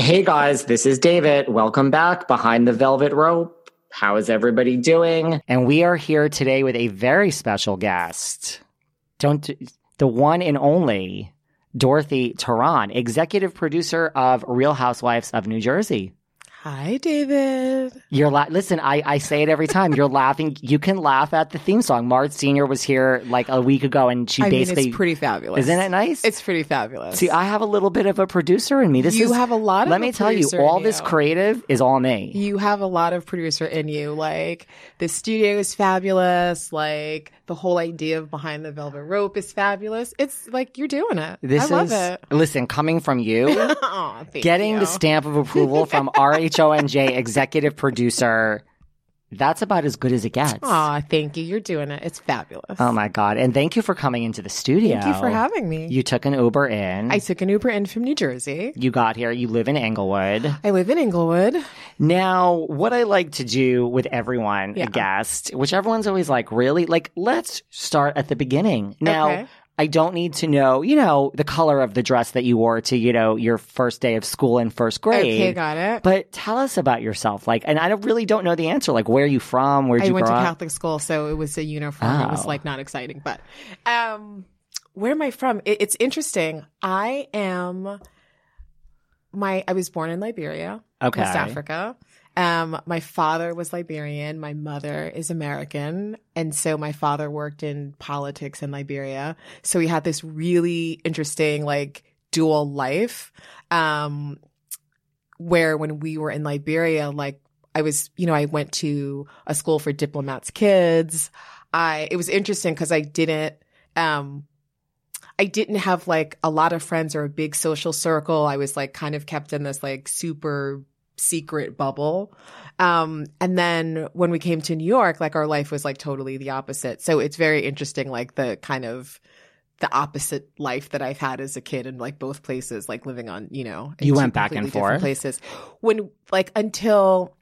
Hey guys, this is David. Welcome back behind the velvet rope. How is everybody doing? And we are here today with a very special guest. Don't the one and only Dorothy Toran, executive producer of Real Housewives of New Jersey. Hi, David. You're la- listen. I, I say it every time. You're laughing. You can laugh at the theme song. Mart Senior was here like a week ago, and she I mean, basically it's pretty fabulous. Isn't it nice? It's pretty fabulous. See, I have a little bit of a producer in me. This You is, have a lot of Let me tell you, all this you. creative is all me. you have a lot of producer in you. Like the studio is fabulous. Like the whole idea of behind the velvet rope is fabulous. It's like you're doing it. This I love is it. listen coming from you. Aw, getting you. the stamp of approval from RHONJ executive producer. That's about as good as it gets. Aw, thank you. You're doing it. It's fabulous. Oh my god! And thank you for coming into the studio. Thank you for having me. You took an Uber in. I took an Uber in from New Jersey. you got here. You live in Englewood. I live in Englewood. Now, what I like to do with everyone, Yeah. a guest, which everyone's always like, really? Like, let's start at the beginning. Now, Okay. I don't need to know, you know, the color of the dress that you wore to, you know, your first day of school in first grade. Okay, got it. But tell us about yourself. Like, and I don't, really don't know the answer. Like, where are you from? Where'd I you went to up? Catholic school, so it was a uniform. It was Oh. like not exciting, but um, where am I from? It, it's interesting. I am my. I was born in Liberia, Okay. West Africa. Um, my father was Liberian. My mother is American, and so my father worked in politics in Liberia. So we had this really interesting, like, dual life. Um, where when we were in Liberia, like I was, you know, I went to a school for diplomats' kids. I, it was interesting because I didn't, um, I didn't have like a lot of friends or a big social circle. I was like kind of kept in this like super secret bubble. Um, and then when we came to New York, like our life was like totally the opposite. So it's very interesting, like the kind of, the opposite life that I've had as a kid in like both places, like living on, you know, You went back and forth? places. When like until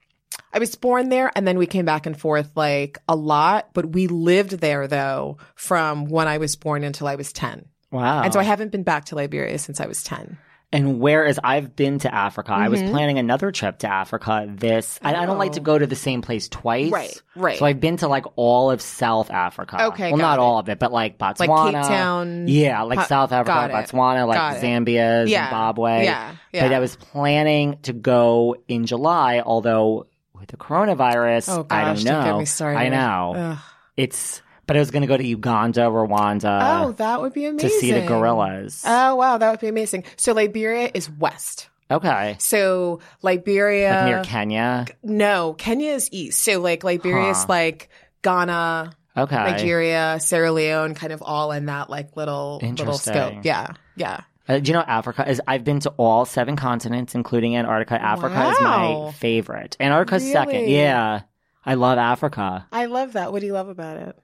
I was born there and then we came back and forth like a lot, but we lived there though from when I was born until I was 10. Wow. And so I haven't been back to Liberia since I was 10. And whereas I've been to Africa, I was Mhm. planning another trip to Africa. This I, I don't like to Oh. go to the same place twice. Right, right. So I've been to like all of South Africa. Okay, well, not it. all of it, but like Botswana, Like Cape Town. Yeah, like Pa- South Africa. Botswana, like Zambia, Zimbabwe. yeah, yeah. But I was planning to go in July, although with the coronavirus, Oh I don't know. don't get me started. I know Ugh. it's. But I was going to go to Uganda, Rwanda oh, that would be amazing. to see the gorillas. Oh, wow. That would be amazing. So Liberia is west. okay, So Liberia. like near Kenya. No, Kenya is east. So like Liberia is Huh. like Ghana, Okay, Nigeria, Sierra Leone, kind of all in that like little little scope. Yeah, yeah. Uh, do you know Africa is? I've been to all seven continents, including Antarctica. Africa is my favorite. Antarctica's second. Yeah, I love Africa. I love that. What do you love about it?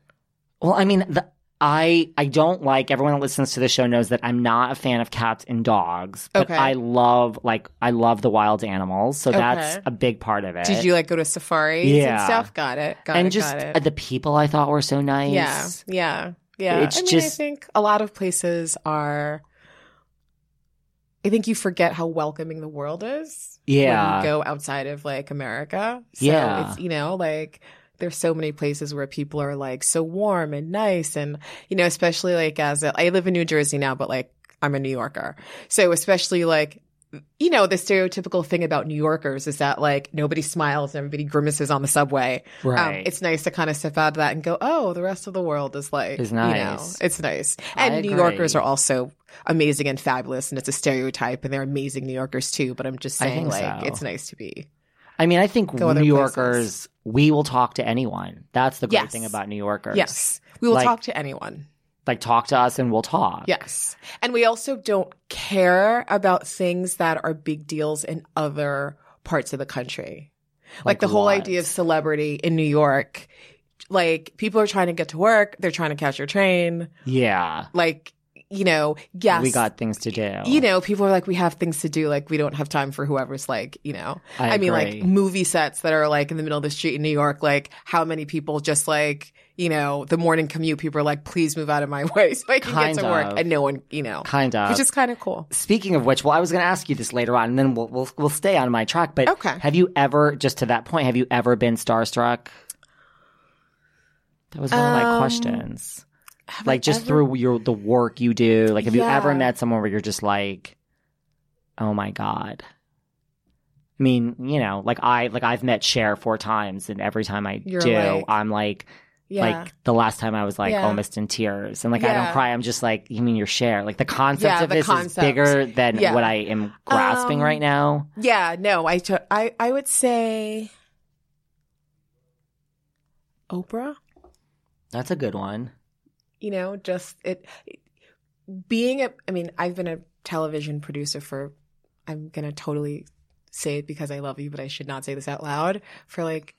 Well, I mean, the, I I don't like everyone that listens to the show knows that I'm not a fan of cats and dogs, but Okay. I love like I love the wild animals, so that's a big part of it. Did you like go to safaris Yeah. and stuff? Got it. Got it. and it. just the people I thought were so nice. Yeah, yeah, yeah. It's I mean, just- I think a lot of places are. I think you forget how welcoming the world is. Yeah. When you go outside of like America. So Yeah. It's, you know, like there's so many places where people are like so warm and nice and you know especially like as a, I live in New Jersey now but like I'm a New Yorker so especially like you know the stereotypical thing about New Yorkers is that like nobody smiles and everybody grimaces on the subway um, Right. it's nice to kind of step out of that and go oh the rest of the world is like Is you know, nice. it's nice I and New Yorkers are also amazing and fabulous and it's a stereotype and they're amazing New Yorkers too but I'm just saying like so. it's nice to be I mean, I think Go New places. Yorkers, we will talk to anyone. That's the great Yes. thing about New Yorkers. yes we will Like- talk to anyone Like, talk to us and we'll talk. Yes. And we also don't care about things that are big deals in other parts of the country. Like, Like the whole what? idea of celebrity in New York. Like people are trying to get to work, they're trying to catch your train. Yeah. Like, you know, yes. We got things to do. you know, people are like, we have things to do. Like, we don't have time for whoever's like, you know, I mean, agree. like movie sets that are like in the middle of the street in New York. Like, how many people just like, you know, the morning commute, people are like, please move out of my way so I can Kind get to work. And no one, you know, Kind of. which is kind of cool. Speaking of which, well, I was going to ask you this later on, and then we'll we'll, we'll stay on my track. But Okay. have you ever, just to that point, have you ever been starstruck? That was one of my Um, questions. Have Like I just ever- through your the work you do. Like, have you ever met someone where you're just like, oh my god? I mean, you know, like I like I've met Cher four times, and every time I You're do, like- I'm like. yeah. Like the last time I was like Yeah. almost in tears, and like I don't cry. I'm just like, you mean your Cher? Like the concept Yeah, of the this concept. is bigger than Yeah. what I am grasping Um, right now. yeah, no, I, t- I, I would say Oprah. That's a good one. You know just it being a i mean i've been a television producer for i'm gonna totally say it because i love you but i should not say this out loud for like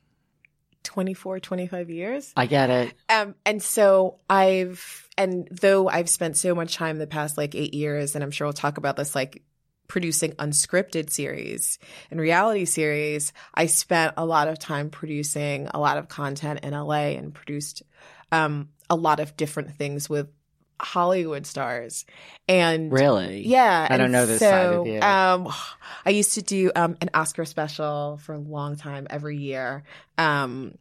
24 25 years I get it. um and so i've and though i've spent so much time the past like eight years and i'm sure we'll talk about this like producing unscripted series and reality series i spent a lot of time producing a lot of content in la and produced um a lot of different things with hollywood stars and Really? yeah, I don't know this so, side of you. Um, I used to do um, an Oscar special for a long time every year. Um,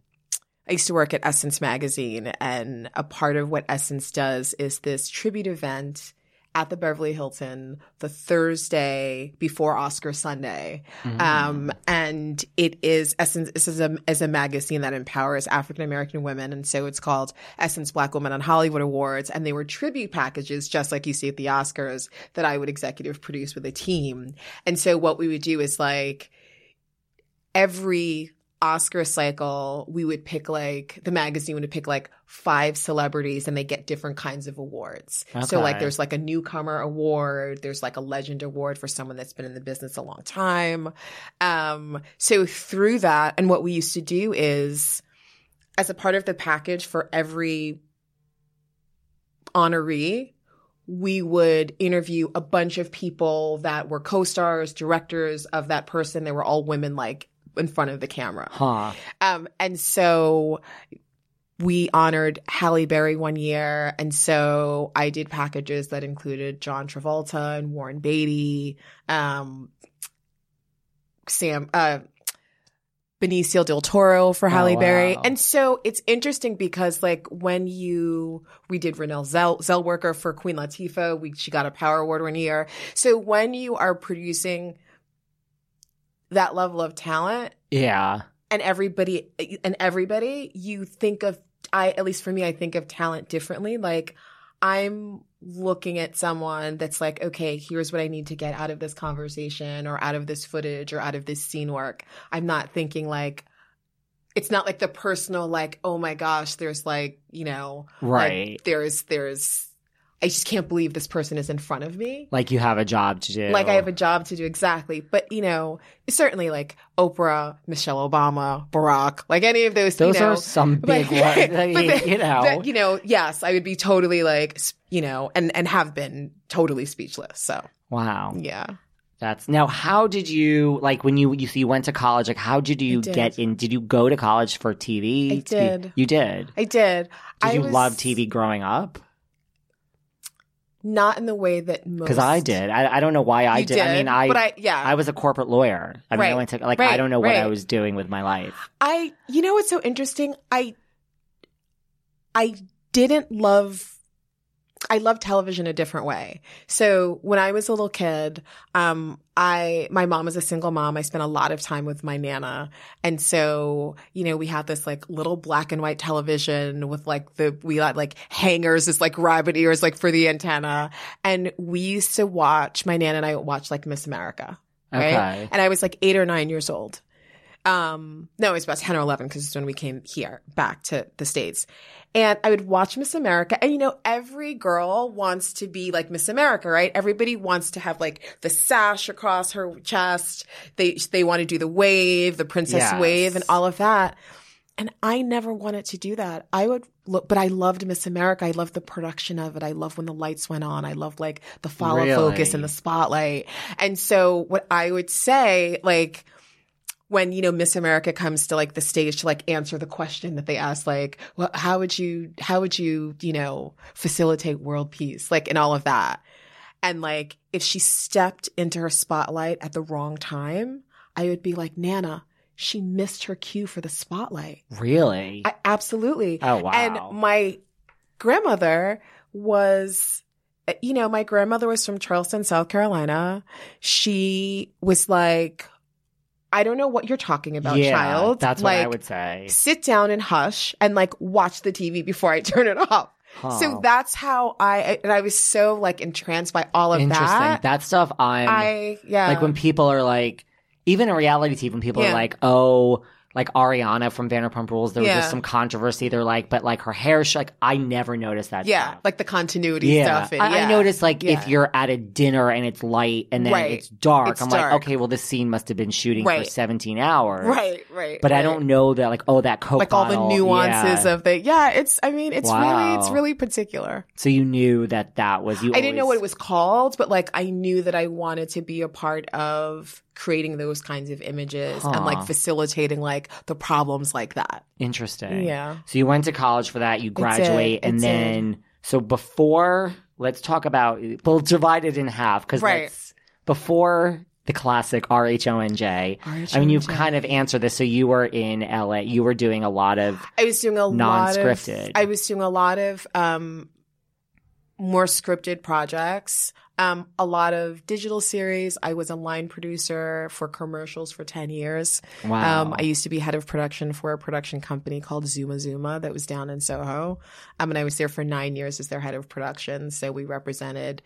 I used to work at Essence magazine, and a part of what Essence does is this tribute event at the Beverly Hilton the Thursday before Oscar Sunday. Mm. Um, and it is Essence, this is a, is a magazine that empowers African American women. And so it's called Essence Black Women on Hollywood Awards. And they were tribute packages, just like you see at the Oscars, that I would executive produce with a team. And so what we would do is like every Oscar cycle, we would pick like the magazine would pick like five celebrities and they get different kinds of awards. So like there's like a newcomer award, there's like a legend award for someone that's been in the business a long time. Um so through that and what we used to do is as a part of the package for every honoree, we would interview a bunch of people that were co-stars, directors of that person. They were all women like in front of the camera. Huh. Um, and so we honored Halle Berry one year. And so I did packages that included John Travolta and Warren Beatty, um, Sam, uh, Benicio del Toro for Halle Oh, Berry. wow. And so it's interesting because like when you, we did Renelle Zell, Zellweger for Queen Latifah. We, she got a Power Award one year. So when you are producing that level of talent, Yeah. and everybody and everybody you think of i at least for me i think of talent differently like i'm looking at someone that's like okay here's what i need to get out of this conversation or out of this footage or out of this scene work i'm not thinking like it's not like the personal like oh my gosh there's like you know like, Right. there's there's i just can't believe this person is in front of me Like you have a job to do. like I have a job to do exactly. But you know, certainly like Oprah, Michelle Obama, Barack, like any of those. Those you know, are some big ones. but you know. that, you know, yes, I would be totally like, you know, and and have been totally speechless. So wow. yeah, That's now. How did you like when you you so you went to college? Like, how did you did. get in? Did you go to college for TV? I did. you did. I did. Did I you was- love TV growing up? Not in the way that most. Because I did. I, I don't know why I You did. I mean, I, but I yeah. I was a corporate lawyer. I mean, I Right. went to like I don't know what I was doing with my life. I you know what's so interesting? I I didn't love I love television a different way. So when I was a little kid, um, I my mom was a single mom. I spent a lot of time with my nana, and so you know we had this like little black and white television with like the we had like hangers, this like rabbit ears like for the antenna, and we used to watch. My nana and I watched like Miss America, right? Okay. And I was like eight or nine years old. Um, no, it was about 10 or 11 because it's when we came here back to the States. And I would watch Miss America. And you know, every girl wants to be like Miss America, right? Everybody wants to have like the sash across her chest. They, they want to do the wave, the princess Yes. wave and all of that. And I never wanted to do that. I would look, but I loved Miss America. I loved the production of it. I loved when the lights went on. I loved like the follow focus and the spotlight. And so what I would say, like, when you know Miss America comes to like the stage to like answer the question that they ask, like, well, how would you, how would you, you know, facilitate world peace, like, and all of that, and like if she stepped into her spotlight at the wrong time, I would be like, Nana, she missed her cue for the spotlight. Really? I, absolutely. oh wow. And my grandmother was, you know, my grandmother was from Charleston, South Carolina. She was like, I don't know what you're talking about, yeah, child. That's like, what I would say. Sit down and hush and like watch the TV before I turn it off. Huh. So that's how I, and I was so like entranced by all of that. Interesting. that. That stuff I'm I, yeah. like when people are like even in reality TV when people are like, oh, like Ariana from Vanderpump Rules, there was just some controversy. They're like, but like her hair, sh- like I never noticed that. yeah, stuff. like the continuity yeah. stuff. And, I, I noticed like Yeah. if you're at a dinner and it's light and then Right. it's dark, It's I'm dark. like, okay, well this scene must have been shooting for 17 hours. Right, right. But I don't know that like, oh, that Coke like all the nuances yeah. of the yeah it's i mean it's really it's really particular So you knew that that was you. i didn't know what it was called but like i knew that i wanted to be a part of creating those kinds of images and like facilitating like the problems like that Interesting. yeah So you went to college for that. You did, graduate, I and did. then so before, let's talk about. We'll divide it in half because Right. before the classic R H O N J. I mean, you've kind of answered this. So you were in L.A. You were doing a lot of i was doing a lot of Non-scripted. i was doing a lot of um more scripted projects um a lot of digital series i was a line producer for commercials for 10 years wow. Um, I used to be head of production for a production company called Zuma Zuma that was down in Soho. Um, and I was there for nine years as their head of production. So we represented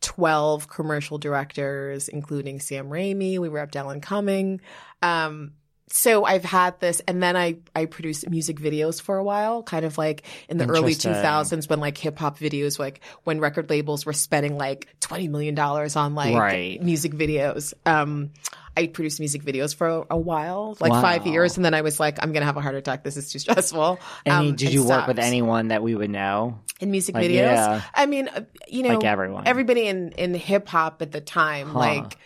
12 commercial directors, including Sam Raimi. We were Abdel and Cumming. Um, so I've had this, and then I I produced music videos for a while, kind of like in the early 2000s when like hip hop videos, like when record labels were spending like 20 million dollars on like Right. music videos. Um, I produced music videos for a, while, like five years, and then I was like, I'm gonna have a heart attack. This is too stressful. Any, Um, did you work with anyone that we would know? in music Like, videos? yeah. I mean, uh, you know, Like everyone. everybody in in hip hop at the time, Huh. like,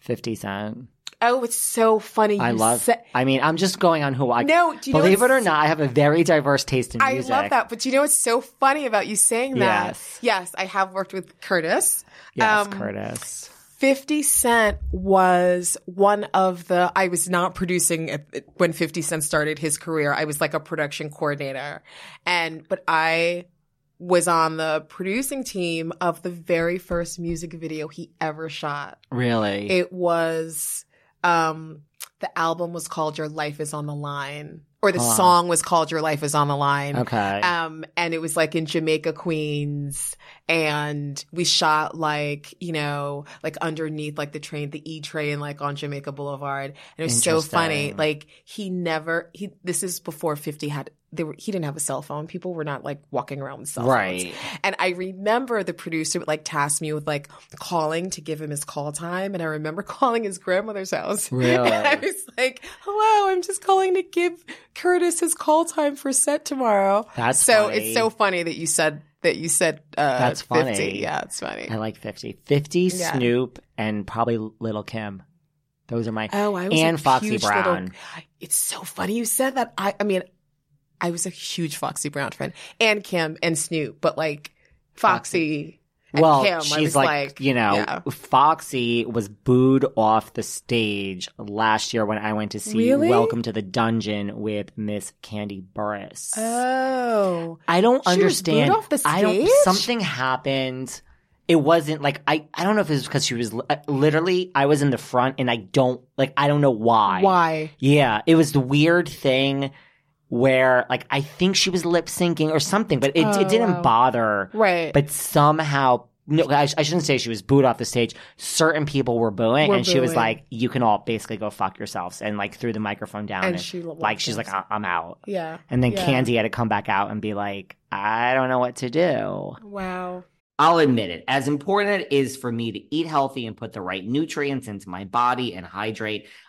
Fifty Cent. Oh, it's so funny. I you love. said- I mean, I'm just going on who I. No, do you know believe it or not, I have a very diverse taste in I music. I love that, but you know what's so funny about you saying that? Yes. Yes, I have worked with Curtis. Yes, Um, Curtis. 50 Cent was one of the, I was not producing when 50 Cent started his career. I was like a production coordinator. And, but I was on the producing team of the very first music video he ever shot. Really. It was, um, the album was called Your Life is on the Line, or the Huh. song was called Your Life is on the Line. okay. Um, and it was like in Jamaica, Queens. And we shot like, you know, like underneath like the train, the E train, like on Jamaica Boulevard. And it was so funny. Like he never, he, this is before 50 had, were, he didn't have a cell phone. People were not like walking around with cell phones. right. And I remember the producer would like task me with like calling to give him his call time. And I remember calling his grandmother's house. Really? And I was like, hello, I'm just calling to give Curtis his call time for set tomorrow. That's so funny. it's so funny that you said that you said uh That's 50. funny. Yeah, it's funny. I like 50. 50, Yeah. Snoop, and probably Lil' Kim. Those are my. Oh, I was and Foxy Brown. Little, it's so funny you said that. I I mean, I was a huge Foxy Brown fan and Kim and Snoop, but like Foxy, well, Kim. She's was like, like, you know, yeah. Foxy was booed off the stage last year when I went to see Really? Welcome to the Dungeon with Miss Kandi Burruss. Oh, I don't She was booed understand. off the I don't. stage? Something happened. It wasn't like I. I don't know if it was because she was uh, literally. I was in the front, and I don't like. I don't know why. why? Yeah, it was the weird thing where like I think she was lip syncing or something, but it, Oh, it didn't wow. bother. Right. But somehow, no, I, I shouldn't say she was booed off the stage. Certain people were booing, Were and she was like, "You can all basically go fuck yourselves," and like threw the microphone down. And she walked like she's like, "I- "I'm out." yeah. And then Yeah. Kandi had to come back out and be like, "I don't know what to do." Wow. I'll admit it, as important it is for me to eat healthy and put the right nutrients into my body and hydrate,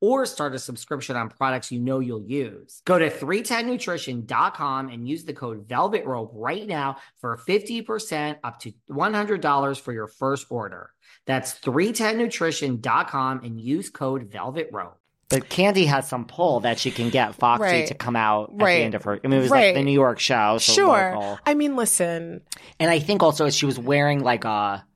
or start a subscription on products you know you'll use. Go to 310nutrition.com and use the code Velvet Rope right now for 50% up to $100 for your first order. That's 310nutrition.com and use code Velvet Rope. But Kandi has some pull that she can get Foxy Right. to come out at Right. the end of her. I mean, it was like the New York show, so sure. local. I mean, listen. And I think also she was wearing like a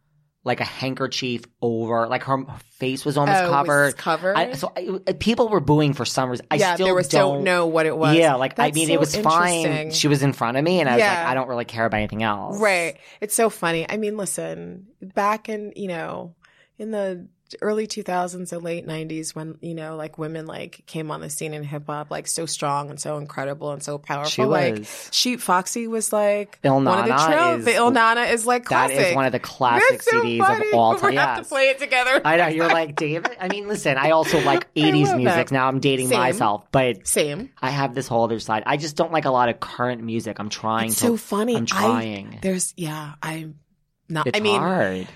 like a handkerchief over, like her face was almost Oh, it was covered. covered? I, so I, people were booing for some reason. I yeah, still there was don't, don't know what it was. Yeah, like I mean, so it was fine. She was in front of me, and I was like, I don't really care about anything else. Right. It's so funny. I mean, listen, back in, you know, in the early 2000s or late 90s when, you know, like women like came on the scene in hip hop like so strong and so incredible and so powerful. She like was. she Foxy was like Il one of the Nana trail. is- the Il Nana is like classic. is one of the classic so CDs funny. of all time We time. have to play it together. I know you're like David. I mean, listen, I also like 80s music. that. Now I'm dating Same. myself, but Same. I have this whole other side. I just don't like a lot of current music. I'm trying It's to. so funny. I'm I- trying. There's yeah, I'm not it's I mean hard.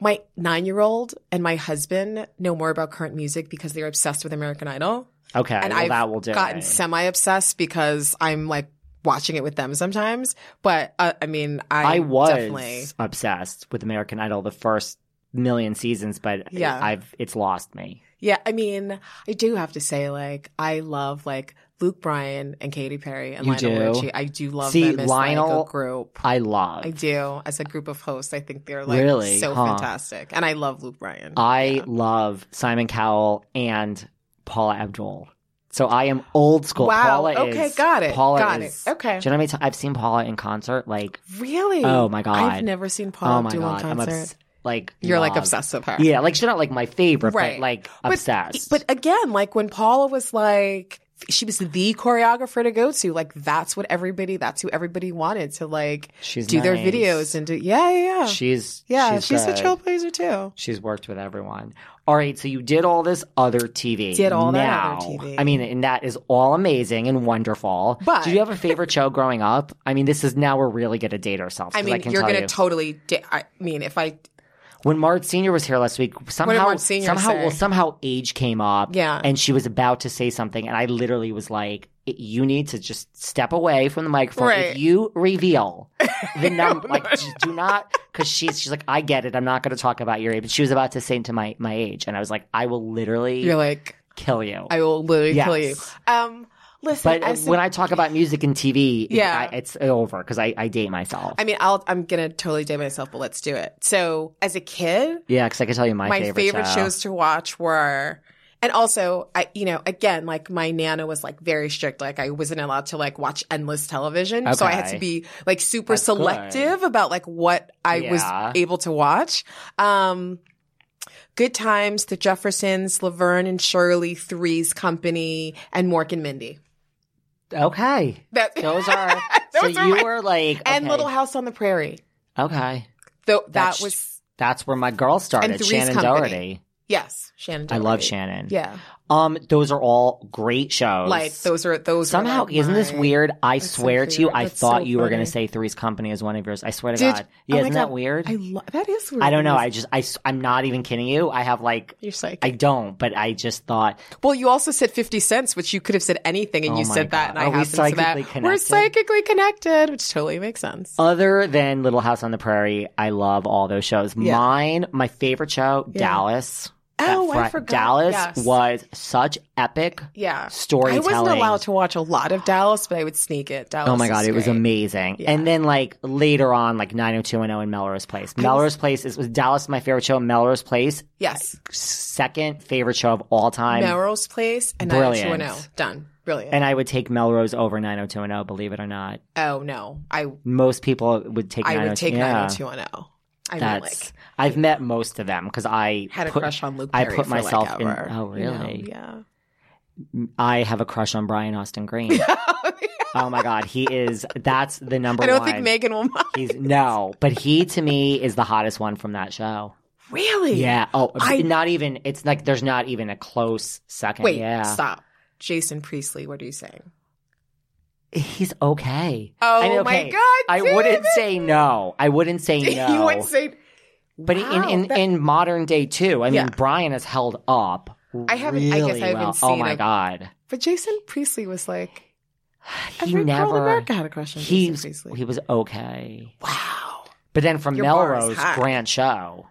My nine year old and my husband know more about current music because they're obsessed with American Idol. Okay, and well, I've that will do. gotten it. semi obsessed because I'm like watching it with them sometimes. But uh, I mean, I, I was definitely obsessed with American Idol the first million seasons, but Yeah. I've it's lost me. yeah. I mean, I do have to say, like, I love like Luke Bryan and Katy Perry and You Lionel do? Richie. I do love See, them as Lionel- like a group. I love. I do as a group of hosts. I think they're like Really? so Huh. fantastic, and I love Luke Bryan. I Yeah. love Simon Cowell and Paula Abdul. So I am old school. Wow. Paula Okay, is, got it. Paula Got is, it. Okay. Do you know how many times I've seen Paula in concert? Like, really? oh my god, I've never seen oh Paula oh my do god, a I'm concert. obs- like You're like love. obsessed with her. Yeah, like she's not like my favorite, Right. but like But- obsessed. But again, like when Paula was like, she was the choreographer to go to. Like that's what everybody, that's who everybody wanted to like She's do their videos and do. Yeah, yeah, yeah. she's yeah, she's, she's, a trailblazer too. She's worked with everyone. All right, so you did all this other TV. Did all that other TV. I mean, and that is all amazing and wonderful. But- did you have a favorite show growing up? I mean, this is now we're really going to date ourselves. I mean, can you're gonna you. totally. Di- I mean, if I when Mart Senior was here last week, somehow, Senior somehow, say? well, somehow age came up. Yeah. and she was about to say something, and I literally was like, "You need to just step away from the microphone. Right. If you reveal the number, like, do not." Because she's she's like, "I get it. I'm not going to talk about your age." But she was about to say to my my age, and I was like, "I will literally you're like, kill you." I will literally kill you. Um, listen, but as when I talk about music and TV, Yeah. I, it's over because I, I date myself. I mean, I'll, I'm gonna totally date myself, but let's do it. So, as a kid, yeah, because I can tell you my, my, favorite, show. shows to watch were and also i you know again like my nana was like very strict like i wasn't allowed to like watch endless television so i had to be like super That's good. selective about like what i was able to watch um good times the jeffersons laverne and shirley three's company and mork and mindy Okay, that those are Those so are you my- were like, and. Little House on the Prairie. Okay, that That's- was that's where my girl started. Shannon Company. Doherty. yes, Shannon. I love Shannon. Yeah, Um, those are all great shows. like those are those. Somehow, like, isn't this weird? I That's so swear to you. I That's thought so you were going to say Three's Company is one of yours. I swear to Did- God. oh Yeah, my isn't that weird? I lo- that is weird. I don't know. I just, I, I'm not even kidding you. I have like, You're psychic. I don't, but I just thought, well, you also said fifty cents, which you could have said anything, and Oh you my said that, and I Are we happened to that. psychically We're psychically connected, which totally makes sense. other than Little House on the Prairie, I love all those shows. Yeah. Mine, my favorite show, Yeah. Dallas. Oh, I forgot. Dallas Yes. was such epic Yeah, storytelling. I wasn't allowed to watch a lot of Dallas, but I would sneak it. Dallas. Oh my god, it was amazing. Yeah. And then like later on, like 90210 and oh Melrose Place. Melrose Place is was Dallas my favorite show. Melrose Place, Yes, second favorite show of all time. Melrose Place and Brilliant. 90210. Done. Brilliant. and I would take Melrose over 90210, believe it or not. oh no, I Most people would take I 90210. would take yeah. 90210. I That's like I've met most of them because I had a put- crush on Luke I Perry put for, like, myself in- oh, really? Yeah. I have a crush on Brian Austin Green. oh my god, he is that's the number one. I don't one. think Megan will mind. He's no, but he to me is the hottest one from that show. Really? Yeah. Oh, I- not even. It's like there's not even a close second. Wait, yeah. stop. Jason Priestley, what are you saying? He's okay. Oh I mean, oh my okay, God, I wouldn't say no. I wouldn't say no. you wouldn't say but in Wow, in, that- in modern day too. I mean, Yeah. Brian has held up. I haven't- I guess really I haven't well. Oh my a- god. But Jason Priestley was like He every girl in never. America had a crush on Jason Priestley. he was okay. wow. But then from Your Melrose. Grant Show.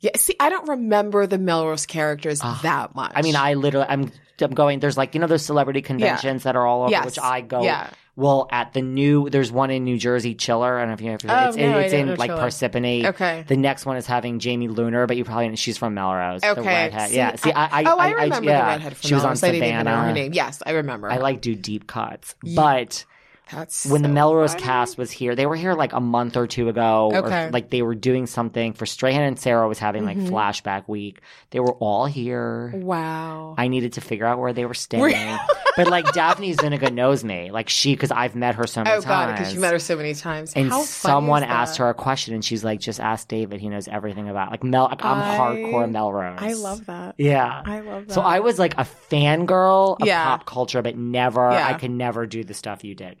Yeah, see, I don't remember the Melrose characters Ah, that much. I mean, I literally, I'm, I'm going. There's like you know those celebrity conventions that are all over, Yes. which I go. Yeah. Well, at the new, there's one in New Jersey, Chiller. I don't know if you have. Oh, it's no, I it's in like Chiller. Parsippany. Okay. The next one is having Jamie Luner, but you probably she's from Melrose. The Okay. redhead. See, yeah. See, I, I oh, I, I, remember yeah. the redhead from She was on Melrose. I know her Savannah. name. Yes, I remember. I like do deep cuts, but That's when the Melrose funny. cast was here, they were here like a month or two ago. or, Okay. like they were doing something for Strahan and Sara was having like Mhm. flashback week. They were all here. Wow. I needed to figure out where they Were staying. but like Daphne Zuniga knows me. Like she, because I've met her so many oh times. Oh God, because you met her so many times. And How funny someone asked her a question, and she's like, "Just ask David. He knows everything about like Mel. Like, I'm I- hardcore Melrose. I love that. Yeah. I love that. So I was like a fangirl of Yeah. pop culture, but never, Yeah. I could never do the stuff you did.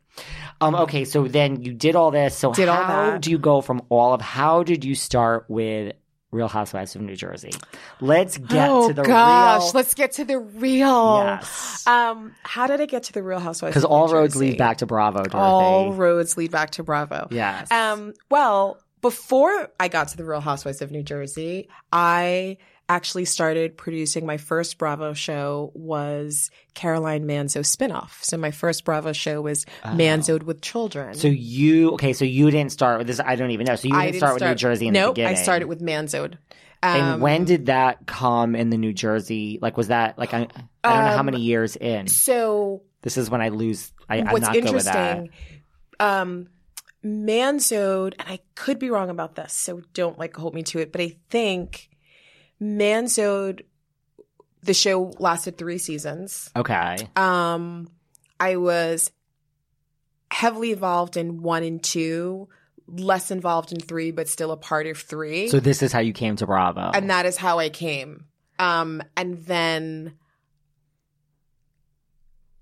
Um, okay, so then you did all this. So Did all how do you go from all of, how did you start with Real Housewives of New Jersey? Let's get oh to the gosh, real. let's get to the real. Yes. Um, how did I get to the Real Housewives? Because all New roads Jersey? lead back to Bravo, Dorothy. All roads lead back to Bravo. Yes. Um, well, before I got to the Real Housewives of New Jersey, I actually started producing my first Bravo show was Caroline Manzo spinoff. So my first Bravo show was Manzo'd with Children. Oh. So you, okay, so you didn't start with this, I don't even know. So you I didn't, start with New Jersey in nope, the beginning. I started with Manzo'd. And Um, when did that come in the New Jersey? Like, was that, like, I, I don't know how Um, many years in. So This is when I lose, I, I'm what's not good with that. interesting, um, Manzo'd, and I could be wrong about this, so don't like hold me to it, but I think Manzo'd, the show lasted three seasons. Okay. Um, I was heavily involved in one and two, less involved in three, but still a part of three. So this is how you came to Bravo. and that is how I came. Um, and then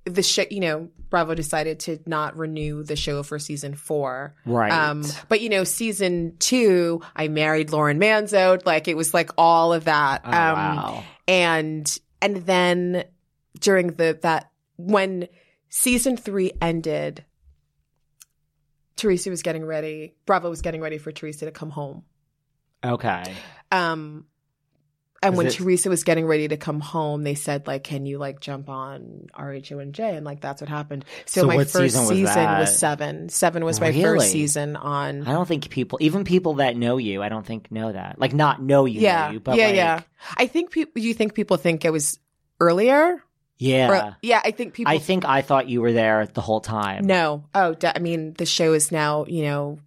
the show, you know, Bravo decided to not renew the show for season four. right. Um, but you know, season two, I married Lauren Manzo. Like it was like all of that. oh, um, wow. and and then during the that when season three ended teresa was getting ready bravo was getting ready for teresa to come home Okay. um and Is when it- teresa was getting ready to come home they said like can you like jump on rho and j and like that's what happened so, So my first season was season was seven seven was my Really? first season on I don't think people, even people that know you, I don't think know that. Like, not know you, yeah know you, but yeah like, yeah i think people you think people think it was earlier yeah. Or- yeah i think people I think I thought you were there the whole time. No. Oh, I mean, the show is now, you know,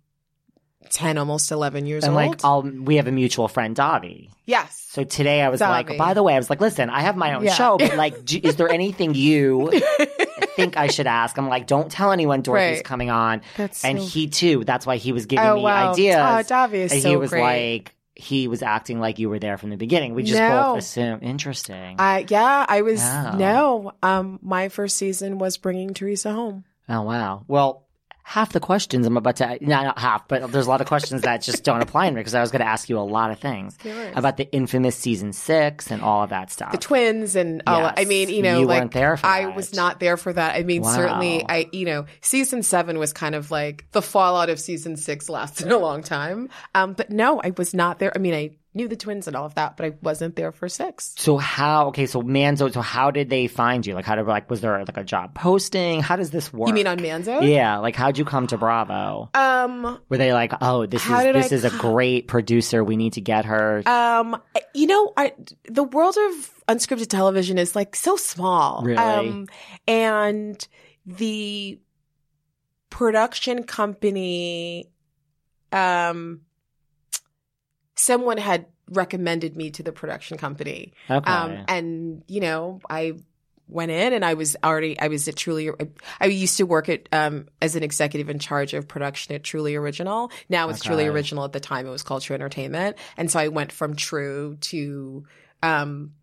10, almost 11 years And old. like, I'll, we have a mutual friend, Davi. yes. So today I was Davi. like, by the way, I was like, listen, I have my own Yeah. show, but like, do, is there anything you think I should ask. I'm like, don't tell anyone Dorothy's Right. coming on. That's and so- he too. That's why he was giving Oh, me wow. ideas. Oh, Davi is and so he was great. like, he was acting like you were there from the beginning. We just No. both assumed. Interesting. I yeah, I was no. Um, my first season was bringing Teresa home. oh wow. Well. Half the questions I'm about to, no, not half, but there's a lot of questions that just don't apply me because I was going to ask you a lot of things about the infamous season six and all of that stuff. the twins and all Yes. I mean, you know, You like weren't there for I that. was not there for that. I mean, Wow. certainly I you know, season 7 was kind of like the fallout of season 6 lasted a long time. Um but no, I was not there. I mean, I knew the twins and all of that, but I wasn't there for 6. So how? Okay, so Manzo. So how did they find you? Like, how did like was there like a job posting? How does this work? You mean on Manzo? Yeah, like how'd you come to Bravo? Um Were they like, oh, this is this I is a great producer. We need to get her. Um, you know, I, the world of unscripted television is like so small. Really? Um, and the production company, um, someone had recommended me to the production company. okay. Um, and you know, I went in and I was already, I was at Truly, I used to work at, um, as an executive in charge of production at Truly Original. Now it's Truly Original. At the time it was called True Entertainment. And so I went from True to, um,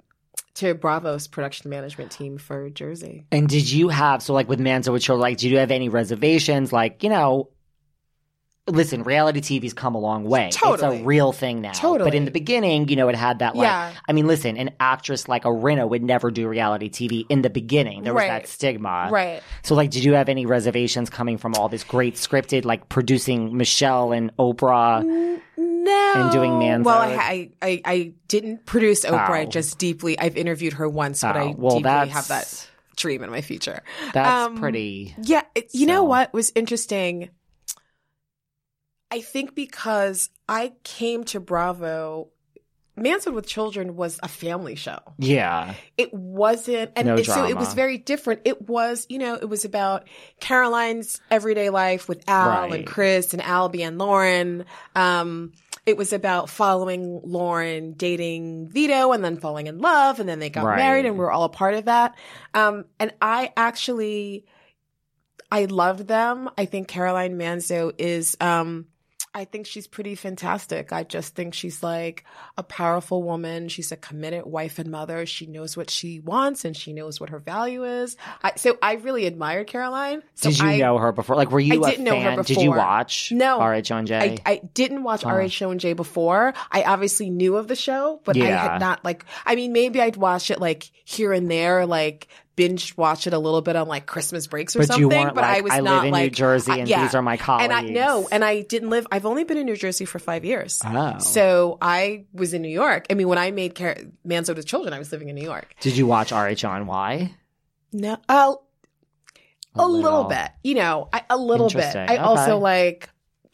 to Bravo's production management team for Jersey. and did you have so like with Manzo with Children, like did you have any reservations? Like you know. Listen, reality TV's come a long way. Totally. It's a real thing now. Totally. But in the beginning, you know, it had that like Yeah. I mean, listen, an actress like Arena would never do reality TV in the beginning. There was Right. that stigma. Right. So, like, did you have any reservations coming from all this great scripted, like producing Michelle and Oprah? No. And doing Manzo? Well, I, I, I, didn't produce Oprah. I Oh. just deeply, I've interviewed her once, but Oh, I well, deeply have that dream in my future. That's Um, pretty. Yeah, it, you know what was interesting? I think because I came to Bravo, Manzo'd with Children was a family show. Yeah. It wasn't, and No it- so it was very different. It was, you know, it was about Caroline's everyday life with Al Right. and Chris and Albie and Lauren. Um, it was about following Lauren dating Vito and then falling in love and then they got Right. married and we were all a part of that. Um, and I actually, I loved them. I think Caroline Manzo is, um, I think she's pretty fantastic. I just think she's like a powerful woman. She's a committed wife and mother. She knows what she wants and she knows what her value is. I, so I really admired Caroline. So Did you I, know her before? Like, were you I a didn't know fan? her Did you watch? No. All right, Joan J. I, I didn't watch Huh. RHONJ before. I obviously knew of the show, but I had not like. I mean, maybe I'd watch it like here and there, like binge watch it a little bit on like Christmas breaks or but something. but like, I was I not live in like New Jersey and yeah. these are my colleagues. And I know, and I didn't live. I've only been in New Jersey for five years. Oh. So I was in New York. I mean, when I made Car- Manzo with Children, I was living in New York. Did you watch RHONY? No, a, a little. bit. You know, I, a little bit. I Okay. also like.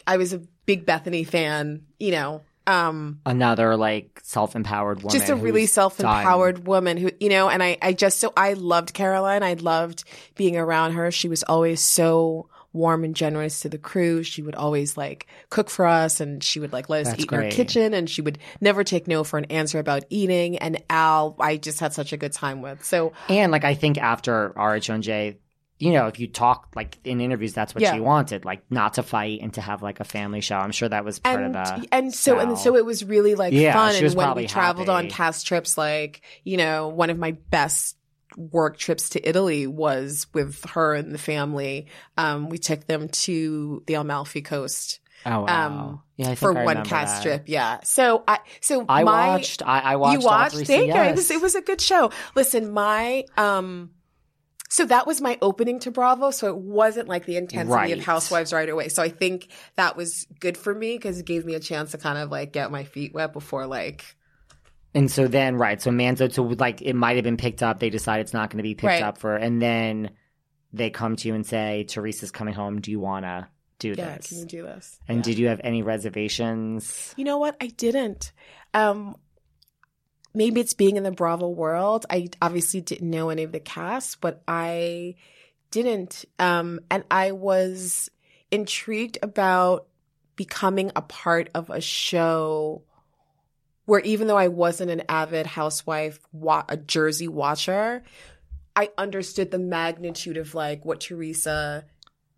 I was a big Bethany fan. You know, um, Another like self-empowered woman. just a really self-empowered woman who, you know, and I, I just so I loved Caroline. I loved being around her. She was always so warm and generous to the crew. She would always like cook for us and she would like let us That's eat in her kitchen and she would never take no for an answer about eating. And Al, I just had such a good time with. So. And like I think after RHONJ, you know, if you talk like in interviews, that's what Yeah. she wanted, like not to fight and to have like a family show. I'm sure that was part and of the. and so and so it was really like Yeah, fun. And when we traveled on cast trips, like you know, one of my best work trips to Italy was with her and the family. Um, we took them to the Amalfi Coast Oh wow! um, yeah, I think for I one cast that. trip. Yeah. So I so I my, watched. I, I watched. you watched? Thank you. It was it was a good show. Listen, my um. So that was my opening to Bravo. So it wasn't like the intensity Right. of Housewives right away. So I think that was good for me because it gave me a chance to kind of like get my feet wet before like And so then, right? So Manzo, so like it might have been picked up. They decide it's not going to be picked Right. up for, and then they come to you and say, "Teresa's coming home. Do you want to do yeah, this?" can you do this? and Yeah. did you have any reservations? You know what? I didn't. Um, maybe it's being in the Bravo world. I obviously didn't know any of the cast, but I didn't. Um, and I was intrigued about becoming a part of a show where even though I wasn't an avid housewife, wa- a Jersey watcher, I understood the magnitude of like what Teresa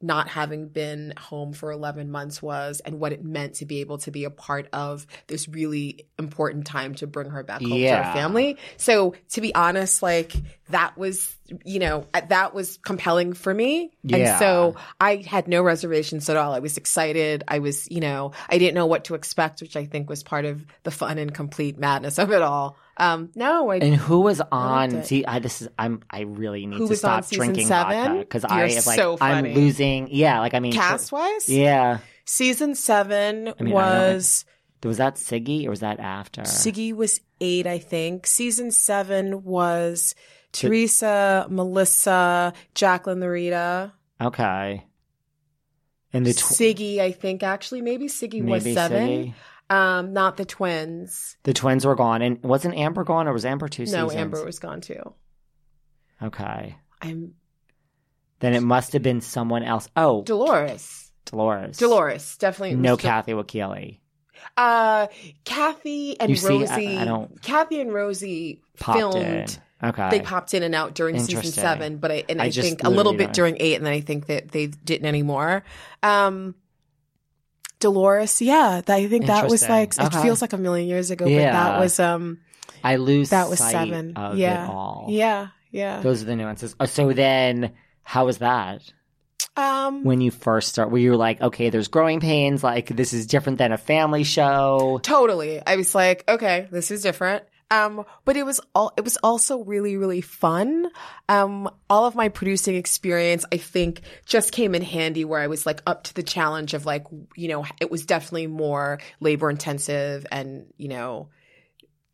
not having been home for 11 months was and what it meant to be able to be a part of this really important time to bring her back home to her family. So to be honest, like that was, you know, uh, that was compelling for me. Yeah. And so I had no reservations at all. I was excited. I was, you know, I didn't know what to expect, which I think was part of the fun and complete madness of it all. Um, no, I, And who was on? See, I this is I'm I really need Who to stop drinking seven? because You're I have like so I'm losing. Yeah, like I mean, cast wise, Yeah, season seven I don't- was. was that Siggy or was that after? Siggy was eight, I think. Season seven was Teresa, Melissa, Jacqueline Laurita, Okay. And the tw- Siggy, I think actually. Maybe Siggy was seven. Siggy. Um, not the twins. The twins were gone, and wasn't Amber gone, or was Amber two No, seasons? Amber was gone too. Okay. I'm Then it must have been someone else. Oh, Dolores. Dolores. Dolores, definitely. No Kathy Wakile. Uh, Kathy and see, Rosie. I don't- Kathy and Rosie filmed. in. Okay. They popped in and out during season seven, but I and I I, think a little bit don't- during eight, and then I think that they didn't anymore. Um, Dolores, yeah, that, I think that was like it feels like a million years ago, but that was um I lose that was sight seven. of yeah, it all. yeah, yeah. Those are the nuances. Oh, so then, how was that? Um, When you first start, where you were like, okay, there's growing pains. Like this is different than a family show. Totally. I was like, okay, this is different. Um, but it was all, it was also really, really fun. Um, all of my producing experience, I think just came in handy where I was like up to the challenge of like, you know, it was definitely more labor intensive and, you know,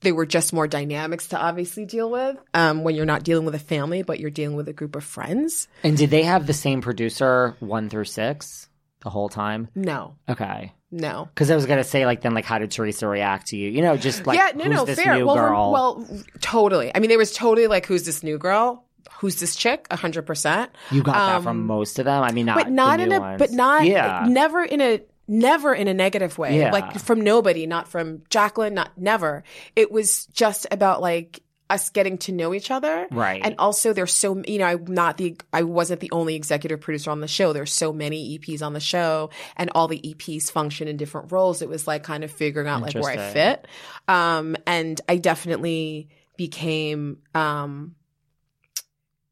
there were just more dynamics to obviously deal with, um, when you're not dealing with a family, but you're dealing with a group of friends. And did they have the same producer one through six the whole time? No, Okay. No. Because I was gonna say, like, then, like, how did Teresa react to you? You know, just like, yeah, no, who's no, this fair. well, girl? well, totally. I mean, there was totally like, who's this new girl? Who's this chick? A hundred percent. you got that um, from most of them. I mean, not, But not in a, ones. but not, yeah, never in a, never in a negative way. Yeah. Like from nobody, not from Jacqueline, not never. It was just about like us getting to know each other. right. And also there's so, you know, I'm not the, I wasn't the only executive producer on the show. There's so many EPs on the show and all the EPs function in different roles. It was like kind of figuring out like where I fit. Um, and I definitely became, um,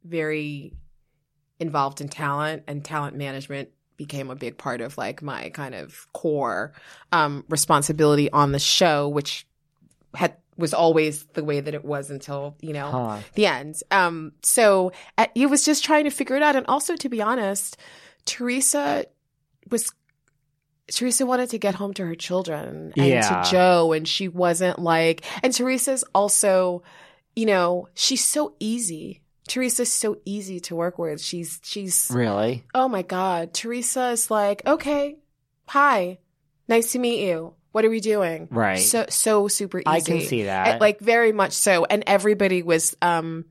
very involved in talent and talent management became a big part of like my kind of core, um, responsibility on the show, which had, was always the way that it was until, you know, Huh. the end. Um, so uh, it was just trying to figure it out. And also, to be honest, Teresa was Teresa wanted to get home to her children and Yeah. to Joe, and she wasn't like. And Teresa's also, you know, she's so easy. Teresa's so easy to work with. She's she's Really? oh my god. Teresa is like, okay, hi, nice to meet you. What are we doing? Right. So so super easy. I can see that. Uh, like very much so and everybody was um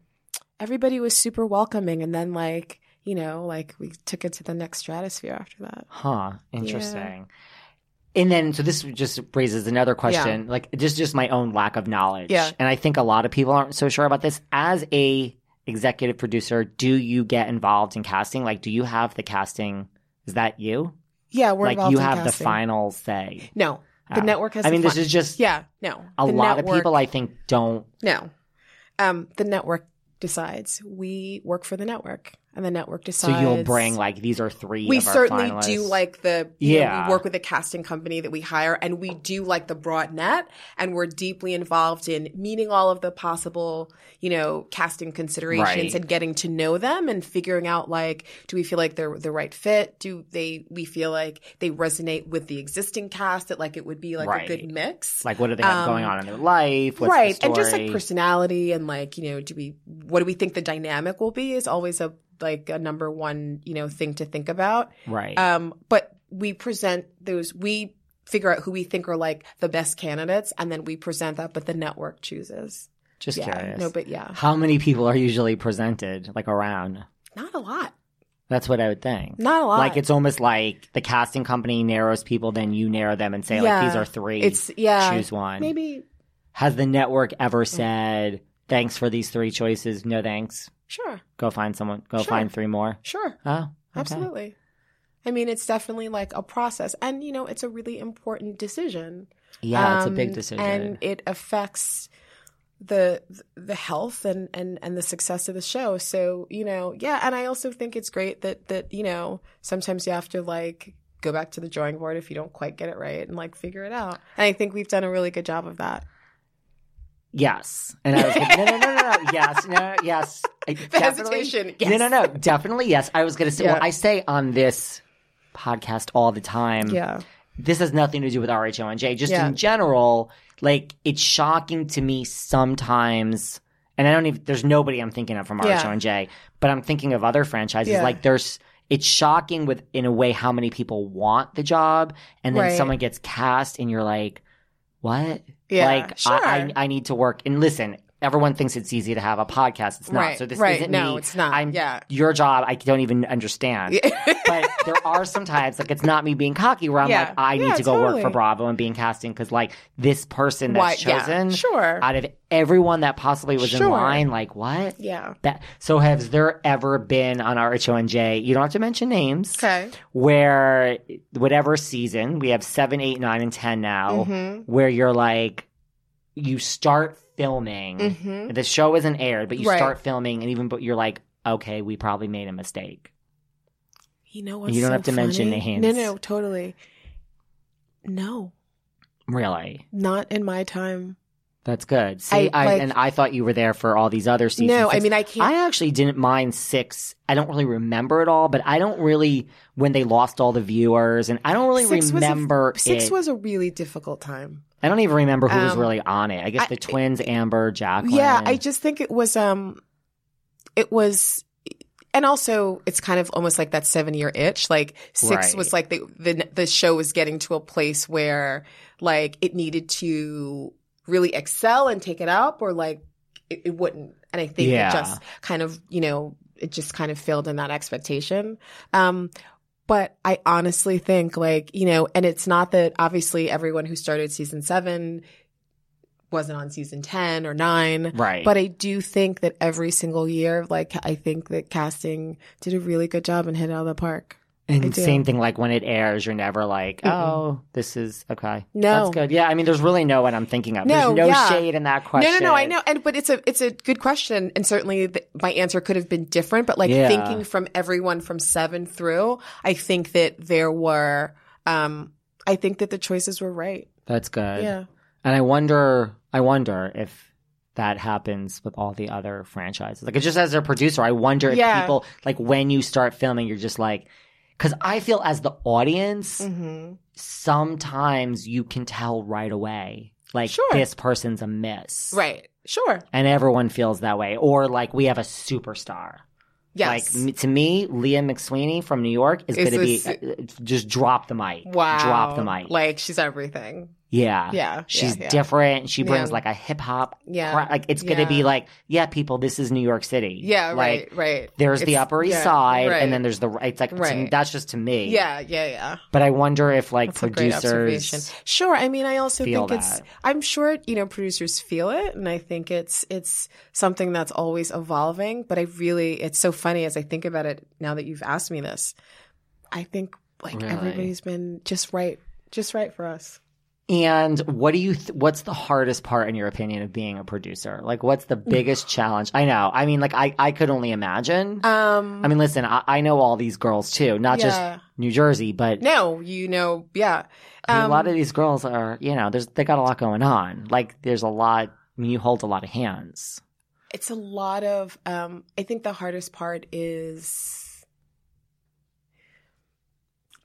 everybody was super welcoming and then like you know like we took it to the next stratosphere after that Huh. Interesting. And then, so this just raises another question. Like, just just my own lack of knowledge. Yeah. And I think a lot of people aren't so sure about this. As a executive producer, do you get involved in casting? Like, do you have the casting? Is that you? yeah we're like, you have the final say. no the Oh. network has I mean, this is just yeah no a The lot of people. I think don't. no um the network decides we work for the network and the network decides. So you'll bring like these are three. we of certainly finalists. do like the you know, Yeah. we work with a casting company that we hire and we do like the broad net and we're deeply involved in meeting all of the possible you know casting considerations Right. and getting to know them and figuring out like do we feel like they're the right fit do they we feel like they resonate with the existing cast that like it would be like Right. a good mix Like, what do they have Um, going on in their life? What's right the and just like personality and like you know do we what do we think the dynamic will be is always a like a number one you know thing to think about right. um, but we present those, we figure out who we think are like the best candidates and then we present that, but the network chooses. just yeah. curious. No, but yeah, How many people are usually presented like around? not a lot. That's what I would think. Not a lot. Like it's almost like the casting company narrows people, then you narrow them and say like these are three. It's, yeah. choose one. Maybe, Has the network ever said thanks for these three choices. No thanks. Sure. Go find someone. Go Sure. find three more. Sure. Oh, okay. Absolutely. I mean, it's definitely like a process. And, you know, it's a really important decision. Yeah, it's a big Um, decision. and it affects the the health and and and the success of the show so you know yeah and i also think it's great that that you know sometimes you have to like go back to the drawing board if you don't quite get it right and like figure it out and i think we've done a really good job of that yes. And I was like, no, no, no, no, no. Yes, no, yes. I definitely- hesitation, No, no, no. Definitely yes. I was going to say, Yeah. well, I say on this podcast all the time. yeah this has nothing to do with RHONJ. Just Yeah. in general, like it's shocking to me sometimes, and I don't even. There's nobody I'm thinking of from Yeah. RHONJ, but I'm thinking of other franchises. Yeah. Like there's. It's shocking with in a way how many people want the job, and then Right. someone gets cast, and you're like, "What? Yeah, like sure. I, I I need to work." And listen, everyone thinks it's easy to have a podcast. It's not. Right, So this right. isn't No, me. it's not. I'm Yeah. your job. I don't even understand but there are some times like it's not me being cocky where I'm Yeah. like I need Yeah, to go work for. Bravo and being casting because like this person that's yeah, chosen sure. out of everyone that possibly was in line like what yeah that so has there ever been on RHONJ you don't have to mention names okay where whatever season we have seven eight nine and ten now Mhm. where you're like you start filming Mhm. the show isn't aired but you Right. start filming and even but you're like okay we probably made a mistake you know what's You don't so have to mention the names. no no totally no really not in my time That's good. See, I, I, like- and I thought you were there for all these other seasons. no i mean i can't I actually didn't mind six. I don't really remember it all, but I don't really when they lost all the viewers, and I don't really Six was a- remember six it. was a really difficult time I don't even remember who was Um, really on it. I guess I- the twins, Amber, Jacqueline. Yeah, I just think it was um it was and also it's kind of almost like that 7 year itch. Like 6 Right. was like the, the the show was getting to a place where like it needed to really excel and take it up or like it, it wouldn't. And I think Yeah. it just kind of, you know, it just kind of failed in that expectation. Um but I honestly think like, you know, and it's not that obviously everyone who started season 7 wasn't on season 10 or 9. right. But I do think that every single year, like, I think that casting did a really good job and hit it out of the park. And same thing, like when it airs, you're never like, Mm-mm. oh, this is okay. No. that's good. Yeah, I mean, there's really no one I'm thinking of. No, there's no yeah. shade in that question. No, no, no, I know. And, but it's a, it's a good question. And certainly th- my answer could have been different, but like Yeah. thinking from everyone from seven through, I think that there were, um, I think that the choices were right. That's good. Yeah. And I wonder, I wonder if that happens with all the other franchises. Like, just as a producer, I wonder if Yeah. people, like, when you start filming, you're just like, because I feel as the audience, Mm-hmm. sometimes you can tell right away, like, Sure. this person's a miss. Right. Sure. And everyone feels that way. Or, like, we have a superstar. Yes. Like, to me, Leah McSweeney from New York is going to be, uh, just drop the mic. wow. Drop the mic. Like she's everything. Yeah. Yeah. She's yeah, yeah. different. She brings Yeah. like a hip hop. Yeah. cra- like it's gonna be like, yeah, people, this is New York City. Yeah. like, Right. Right. There's the Upper East Side, right. and then there's the. It's like to Right. that's just to me. Yeah. Yeah. Yeah. But I wonder if like That's a great observation. producers. Sure. I mean, I also think it's. I'm sure, you know, producers feel it. And I think it's, it's something that's always evolving. But I really, it's so funny as I think about it now that you've asked me this. I think like Really? everybody's been just right, just right for us. And what do you? Th- what's the hardest part in your opinion of being a producer? Like, what's the biggest challenge? I know. I mean, like, I I could only imagine. Um, I mean, listen, I, I know all these girls too, not Yeah. just New Jersey, but no, you know, yeah. I mean, a Um, lot of these girls are, you know, there's they got a lot going on. Like, there's a lot. I mean, you hold a lot of hands. it's a lot of um i think the hardest part is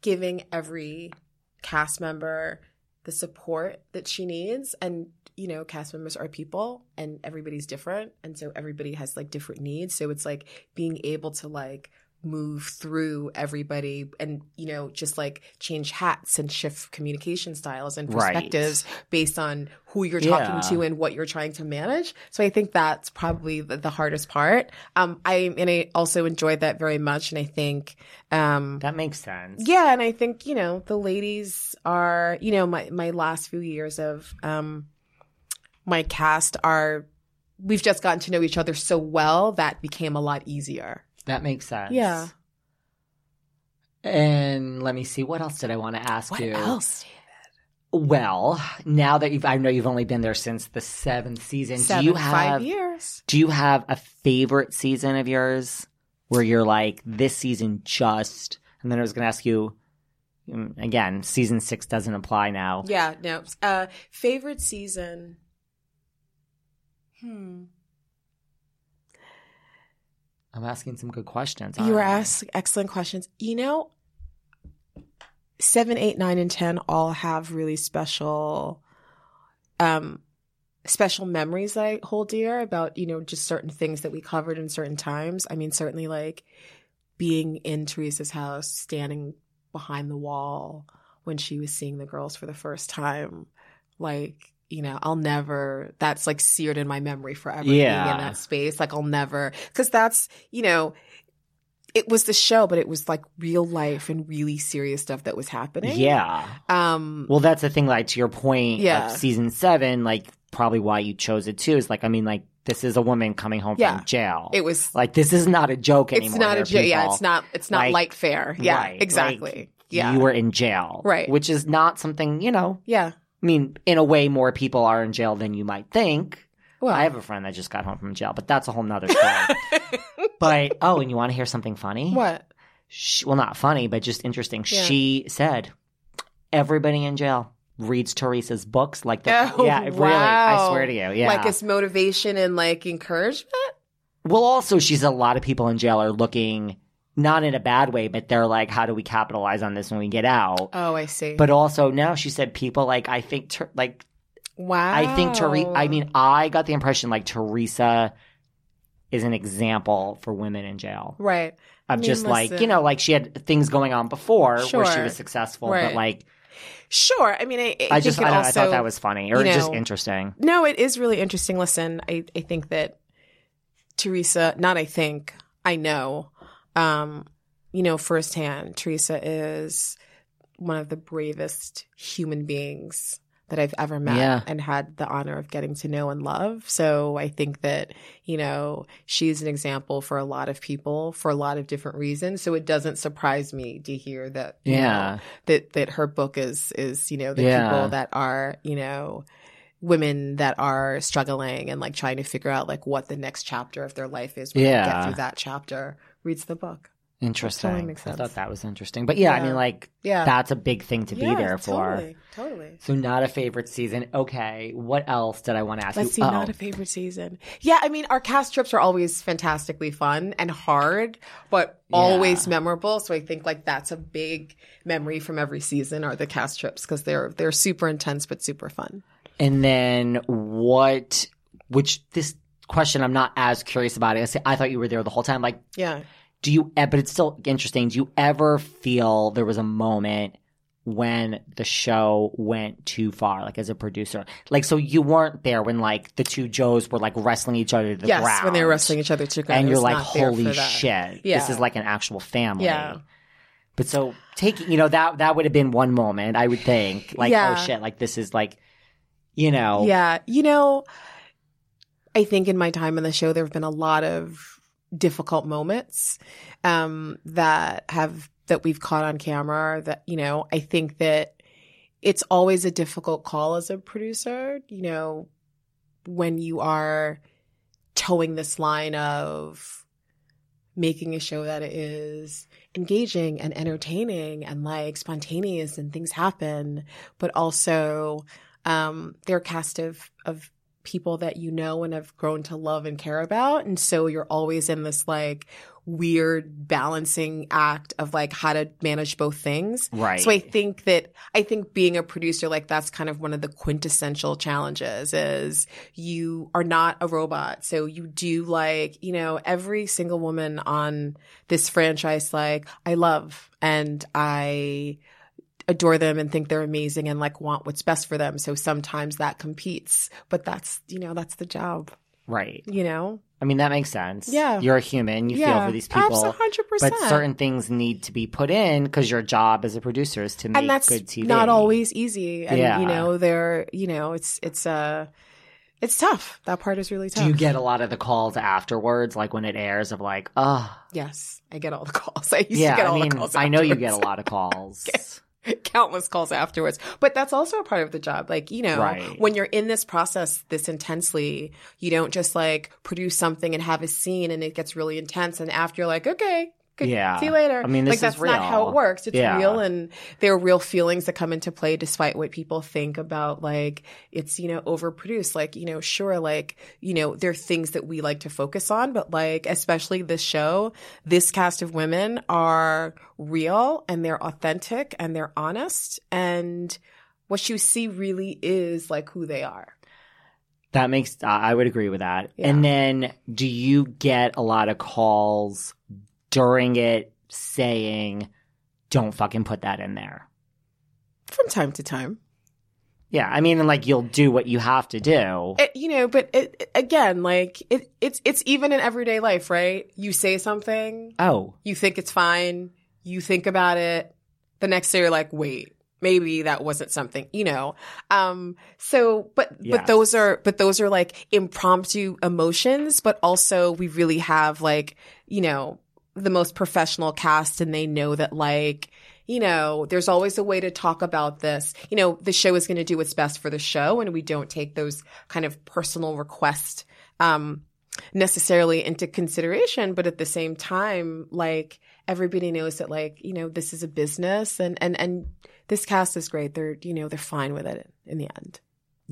giving every cast member the support that she needs. And you know cast members are people and everybody's different. And so everybody has like different needs. So it's like being able to like move through everybody and you know just like change hats and shift communication styles and Right. perspectives based on who you're Yeah. talking to and what you're trying to manage so i think that's probably the, the hardest part um i and i also enjoyed that very much and i think um That makes sense. yeah, and I think you know the ladies are you know my my last few years of um my cast are we've just gotten to know each other so well that became a lot easier. That makes sense. Yeah. And let me see. What else did I want to ask What you? else? Well, now that you've, I know you've only been there since the seventh season. Seven, do you have five years. Do you have a favorite season of yours where you're like, this season just? And then I was going to ask you mm, again. Season six doesn't apply now. Yeah, no. Uh, favorite season. Hmm. I'm asking some good questions. You were asking excellent questions. You know, seven, eight, nine, and ten all have really special, um, special memories that I hold dear about. You know, just certain things that we covered in certain times. I mean, certainly like being in Teresa's house, standing behind the wall when she was seeing the girls for the first time. Like, you know, I'll never, that's like seared in my memory forever being Yeah. in that space. Like, I'll never, cause that's, you know, it was the show, but it was like real life and really serious stuff that was happening. Yeah. Um, Well, that's the thing. Like to your point Yeah. season seven, like probably why you chose it too is like, I mean, like this is a woman coming home Yeah. from jail. it was, like this is not a joke anymore. it's not a joke. Yeah. It's not, it's not like- light fare. Yeah. Right, exactly. like, yeah. You were in jail. Right. Which is not something, you know, yeah. I mean, in a way, more people are in jail than you might think. Well, I have a friend that just got home from jail, but that's a whole nother story. but, oh, and you want to hear something funny? what? She, well, not funny, but just interesting. Yeah. She said, everybody in jail reads Teresa's books like the, Oh, yeah, really, I swear to you. Yeah. Like it's motivation and like encouragement? well, also, she's a lot of people in jail are looking, not in a bad way, but they're like, how do we capitalize on this when we get out? Oh, I see. But also now she said people like I think Ter- like wow. I think Teresa. I mean, I got the impression like Teresa is an example for women in jail right. of mean, just like you know, like she had things going on before where she was successful, Right. but like Sure. I mean, I, I, I, think just I, also, I thought that was funny or you just interesting. No, it is really interesting. Listen, I, I think that Teresa, not I think, I know, um, you know, firsthand, Teresa is one of the bravest human beings that I've ever met Yeah. and had the honor of getting to know and love. So I think that, you know, she's an example for a lot of people for a lot of different reasons. So it doesn't surprise me to hear that, Yeah. know, that, that her book is, is, you know, the Yeah. people that are, you know, women that are struggling and like trying to figure out like what the next chapter of their life is when they Yeah. get through that chapter reads the book. Interesting. I thought that was interesting, but yeah, I mean, like Yeah. that's a big thing to be Yeah, there for. Totally. Totally. So not a favorite season. Okay, what else did I want to ask Let's see, you? not oh. a favorite season. Yeah, I mean, our cast trips are always fantastically fun and hard, but Yeah. always memorable. So I think like that's a big memory from every season are the cast trips because they're they're super intense but super fun. And then what? Which this question I'm not as curious about. it. I say- I thought you were there the whole time. Like, Yeah. do you? But it's still interesting. Do you ever feel there was a moment when the show went too far, like as a producer? Like, so you weren't there when like the two Joes were like wrestling each other to the yes, ground, when they were wrestling each other to the ground. and you're like, holy shit, Yeah. this is like an actual family. Yeah. But so taking, you know, that that would have been one moment, I would think, like, oh Yeah. oh shit, like this is like, you know, Yeah. You know, I think in my time in the show, there have been a lot of difficult moments um, that have that we've caught on camera. That you know, I think that it's always a difficult call as a producer. You know, when you are towing this line of making a show that is engaging and entertaining and like spontaneous and things happen, but also um, they're cast of of people that you know and have grown to love and care about, and so you're always in this like weird balancing act of like how to manage both things. right. So I think that I think being a producer like that's kind of one of the quintessential challenges is you are not a robot. So you do like, you know, every single woman on this franchise like I love and I adore them and think they're amazing and like want what's best for them. So sometimes that competes, but that's, you know, that's the job, right. you know? I mean, that makes sense. Yeah. You're a human. You feel for these people. Absolutely, 100%. But certain things need to be put in because your job as a producer is to make and that's good TV. not always easy and Yeah. you know they're you know it's it's uh It's tough. That part is really tough. Do you get a lot of the calls afterwards, like when it airs, of like, oh, Yes, I get all the calls. I used yeah. to get all I mean, the calls. I know you get a lot of calls. countless calls afterwards. But that's also a part of the job. Like, you know, Right. when you're in this process this intensely, you don't just like produce something and have a scene and it gets really intense and after you're like, okay, Yeah. see you later. I mean, this like is that's not how it works. It's Yeah. real and there are real feelings that come into play despite what people think about like it's, you know, overproduced. Like, you know, sure, like, you know, there are things that we like to focus on, but like especially this show, this cast of women are real and they're authentic and they're honest and what you see really is like who they are. That makes I would agree with that. Yeah. And then, do you get a lot of calls during it saying, "Don't fucking put that in there"? From time to time. Yeah, I mean, like you'll do what you have to do. It, you know, but it, again, like it, it's it's even in everyday life, right? You say something, oh, you think it's fine, you think about it, the next day you're like, wait, maybe that wasn't something, you know. Um so but Yes. but those are but those are like impromptu emotions, but also we really have like, you know, the most professional cast and they know that like you know, there's always a way to talk about this. You know, the show is going to do what's best for the show, and we don't take those kind of personal requests um, necessarily into consideration. But at the same time, like everybody knows that, like you know, this is a business, and and and this cast is great. They're you know they're fine with it in the end.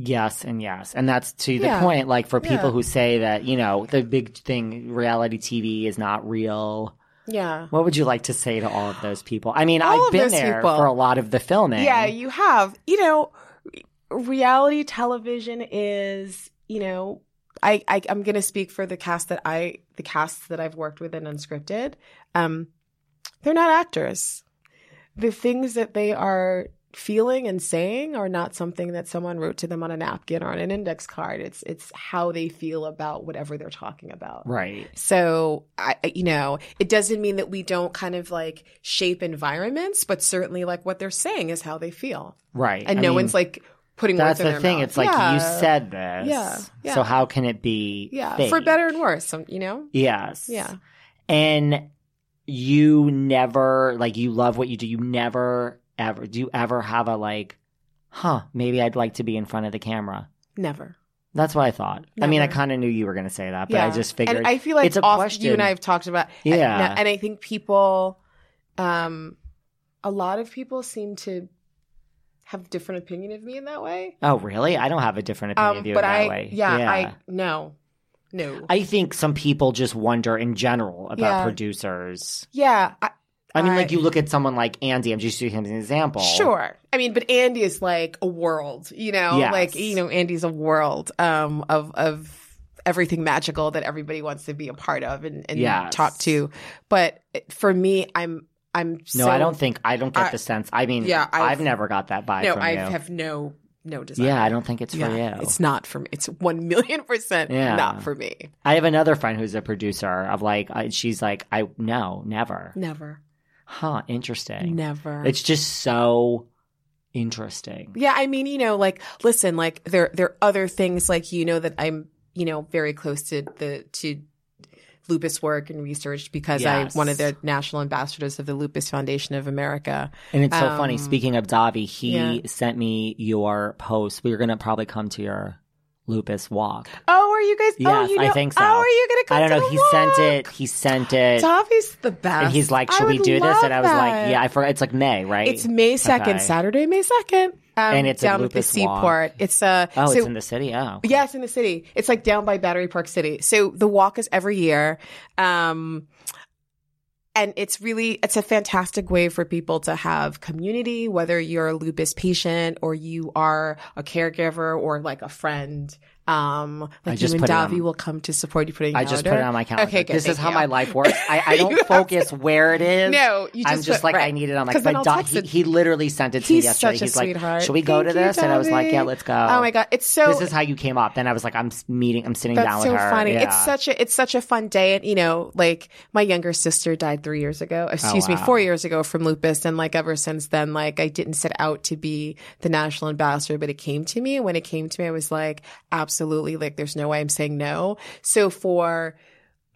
Yes, and yes, and that's to the Yeah. point. Like for people Yeah. who say that you know the big thing, reality TV is not real. Yeah. What would you like to say to all of those people? I mean, All I've been there people. for a lot of the filming. Yeah, you have. You know, reality television is, you know, I, I I'm gonna speak for the cast that I the casts that I've worked with in unscripted. Um, they're not actors. The things that they are feeling and saying are not something that someone wrote to them on a napkin or on an index card. It's it's how they feel about whatever they're talking about. right. So, I, you know, it doesn't mean that we don't kind of like shape environments, but certainly like what they're saying is how they feel. Right. And I no mean, one's like putting That's words in the thing. mouth. It's like Yeah. you said this. Yeah, yeah. So how can it be? Yeah. fake? For better and worse, you know? Yes. Yeah. And you never like you love what you do. You never ever do you ever have a like, huh? Maybe I'd like to be in front of the camera. Never. That's what I thought. I mean, I kind of knew you were going to say that, but yeah. I just figured. And I feel like it's a question. you and I have talked about. Yeah. And, I think people, um, a lot of people seem to have different opinion of me in that way. oh, really? I don't have a different opinion Um, of you but in that I, way. yeah, I, no, no. I think some people just wonder in general about Yeah. producers. yeah. I, I mean, I- like you look at someone like Andy. I'm just using him as an example. Sure. I mean, but Andy is like a world, you know, Yes. like, you know, Andy's a world, um, of, of everything magical that everybody wants to be a part of and, and Yes. talk to. But for me, I'm, I'm No, so, I don't think I don't get I- the sense. I mean, Yeah, I've, I've- never got that vibe no, I have no, no desire. yeah, I don't think it's for Yeah, you. It's not for me. It's one million percent Yeah. not for me. I have another friend who's a producer of like, uh, she's like, I no, never. Never, Huh? Interesting. never. It's just so interesting. Yeah, I mean, you know, like listen, like there there are other things like you know that I'm, you know, very close to the to lupus work and research because Yes. I'm one of the national ambassadors of the Lupus Foundation of America. And it's so Um, funny. Speaking of Davi, he yeah. sent me your post. We are gonna probably come to your lupus walk. Oh, are you guys? oh, Yes, you I think so. Oh, are you gonna come? I don't to know. the He walk? sent it. He sent it. Davi's the best. And he's like, "Should we do this?" And I was like, "Yeah, I forgot. It's like May, right? It's May second, Okay. Saturday, May second, um, And it's a down at the Lupus Walk. seaport. It's uh, oh, so it's in the city. Oh, Yeah, it's in the city. It's like down by Battery Park City. So the walk is every year. Um, and it's really, it's a fantastic way for people to have community, whether you're a lupus patient or you are a caregiver or like a friend. Um, I like just you and it on- Davi will come to support you putting I just put it on my calendar. Okay, good. This is how you. my life works. I, I don't focus where it is. No, you I'm just just put- like I need it on my. But I'll Da- text he, he literally sent it to me yesterday. He's like, "Should we go to Thank you, this?" And I was like, "Yeah, let's go." Oh my God. It's so, this is how you came up. Then I was like, I'm meeting, I'm sitting down so with her. funny. Yeah. It's such a it's such a fun day, and you know, like my younger sister died three years ago. Excuse me, Oh, wow. four years ago from lupus, and like ever since then, like I didn't set out to be the national ambassador, but it came to me. And when it came to me, I was like, absolutely. Absolutely like, there's no way I'm saying no. So for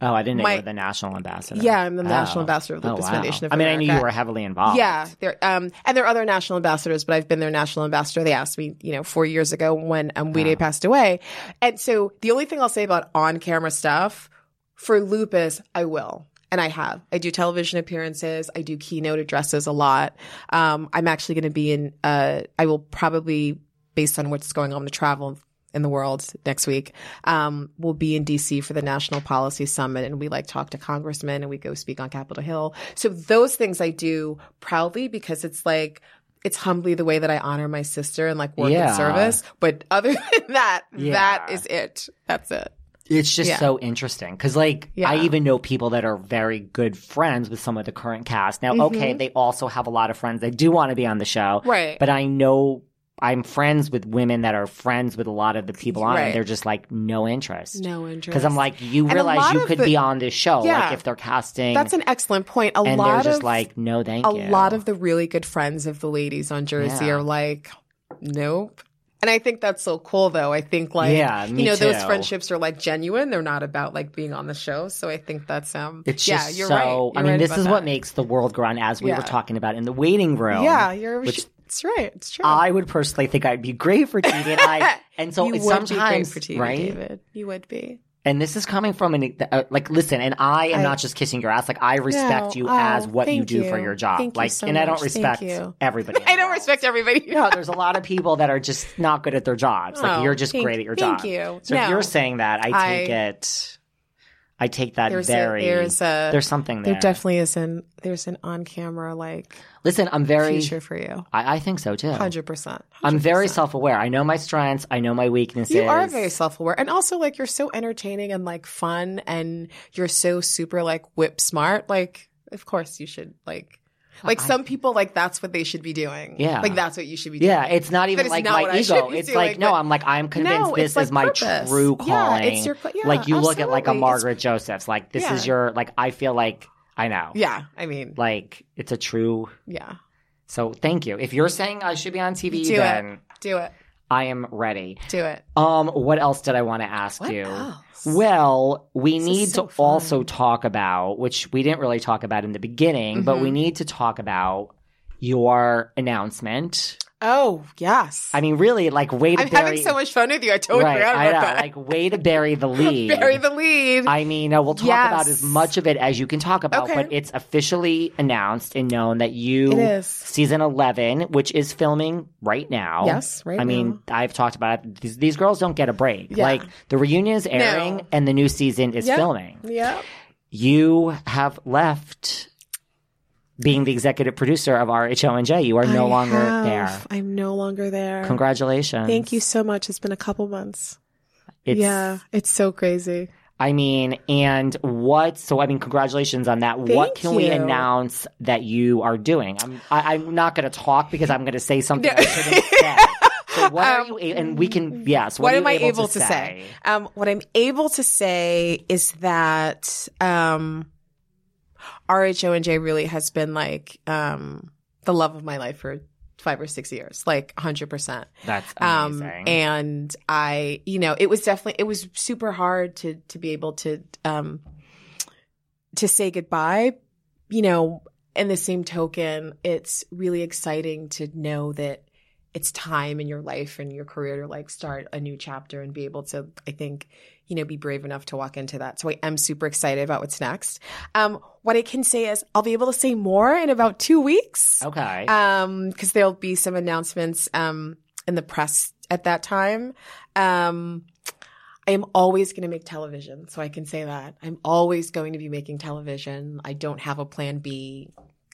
Oh, I didn't know you were the national ambassador. yeah, I'm the national Oh. ambassador of the Oh, Lupus wow. Foundation of I mean, I knew you were heavily involved. Yeah, there um and there are other national ambassadors, but I've been their national ambassador. They asked me, you know, four years ago when um Wede passed away. And so the only thing I'll say about on camera stuff for lupus, I will. And I have. I do television appearances. I do keynote addresses a lot. Um, I'm actually going to be in, uh, I will probably, based on what's going on with travel in the world next week, um, we'll be in DC for the National Policy Summit and we like talk to congressmen and we go speak on Capitol Hill. So those things I do proudly because it's like, it's humbly the way that I honor my sister and like work Yeah. in service. But other than that, that Yeah. is it. That's it. It's just Yeah. so interesting because, like, Yeah. I even know people that are very good friends with some of the current cast. Now, okay, they also have a lot of friends that do want to be on the show, Mm-hmm. Right. But I know I'm friends with women that are friends with a lot of the people on, it, Right. and they're just like no interest. No interest. Because I'm like, you And realize you could the- be on this show, Yeah. like if they're casting, That's an excellent point. A and lot they're just of like, no, thank a you. A lot of the really good friends of the ladies on Jersey Yeah. are like, nope. And I think that's so cool though. I think like Yeah, you know, those friendships are like genuine. They're not about like being on the show. So I think that's um It's yeah, just you're so. right. You're I mean, right this is what makes the world go on, as we Yeah. were talking about in the waiting room. Yeah, you're which it's right. It's true. I would personally think I'd be great for TV, and I and so you it's would be sometimes great for TV, right. David. You would be. And this is coming from an uh, like listen, and I am I- not just kissing your ass. Like I respect No. you Oh, as what you thank do for you. your job. Thank you like, so and I don't much. Thank respect you. everybody. in I the don't world. respect everybody. No, there's a lot of people that are just not good at their jobs. Like Oh, you're just thank- great at your job. thank job. you. So if No. you're saying that, I take I- it. I take that There's very. a, there's a there's something there. there definitely is an there's an on camera like Listen, I'm very. future for you. I, I think so too. Hundred percent. I'm very self aware. I know my strengths. I know my weaknesses. You are very self aware. And also like you're so entertaining and like fun and you're so super like whip smart. Like of course you should like like some people like that's what they should be doing. Yeah. Like that's what you should be doing. Yeah, it's not even is like not my I ego. It's doing, like no, I'm like I'm convinced No, this like is my purpose. true Yeah, calling. it's your- yeah, like you look at like a absolutely. Margaret Josephs. Like this is your like I feel like I know. Yeah. I mean Like it's a true. yeah. So thank you. If you're saying I should be on TV, Do then it. Do it. I am ready. Do it. Um, what else did I want to ask What you? else? Well, we This need so to fun. also talk about, which we didn't really talk about in the beginning, but Mm-hmm. we need to talk about your announcement. Oh, yes. I mean, really, like way to bury. I'm bury. having so much fun with you. I totally right, forgot I know, that. like way to bury the lead. Bury the lead. I mean, uh, we'll talk about as much of it as you can talk about, Okay. but it's officially announced and known that you season eleven, which is filming right now. Yes, right I mean, I've talked about it. These, these girls don't get a break. Yeah. Like the reunion is airing No. and the new season is Yep. filming. yeah. You have left being the executive producer of RHONJ. You are no I longer have. there. I'm no longer there. Congratulations. Thank you so much. It's been a couple months. It's, yeah, it's so crazy. I mean, and what? So, I mean, congratulations on that. what Thank can we announce that you are doing? I'm, I, I'm not going to talk because I'm going to say something. I shouldn't say. So, what are you? a- And we can, yes. What, what are am you I able, able to say? Um, what I'm able to say is that um, RHONJ really has been like um, the love of my life for five or six years, like 100%. That's Um, amazing. and I, you know, it was definitely, it was super hard to, to be able to, um, to say goodbye, you know, in the same token, it's really exciting to know that it's time in your life and your career to like start a new chapter and be able to, I think, you know, be brave enough to walk into that. So I am super excited about what's next. Um, what I can say is I'll be able to say more in about two weeks okay. um because there'll be some announcements um in the press at that time um I am always going to make television, so I can say that. I'm always going to be making television. I don't have a plan B.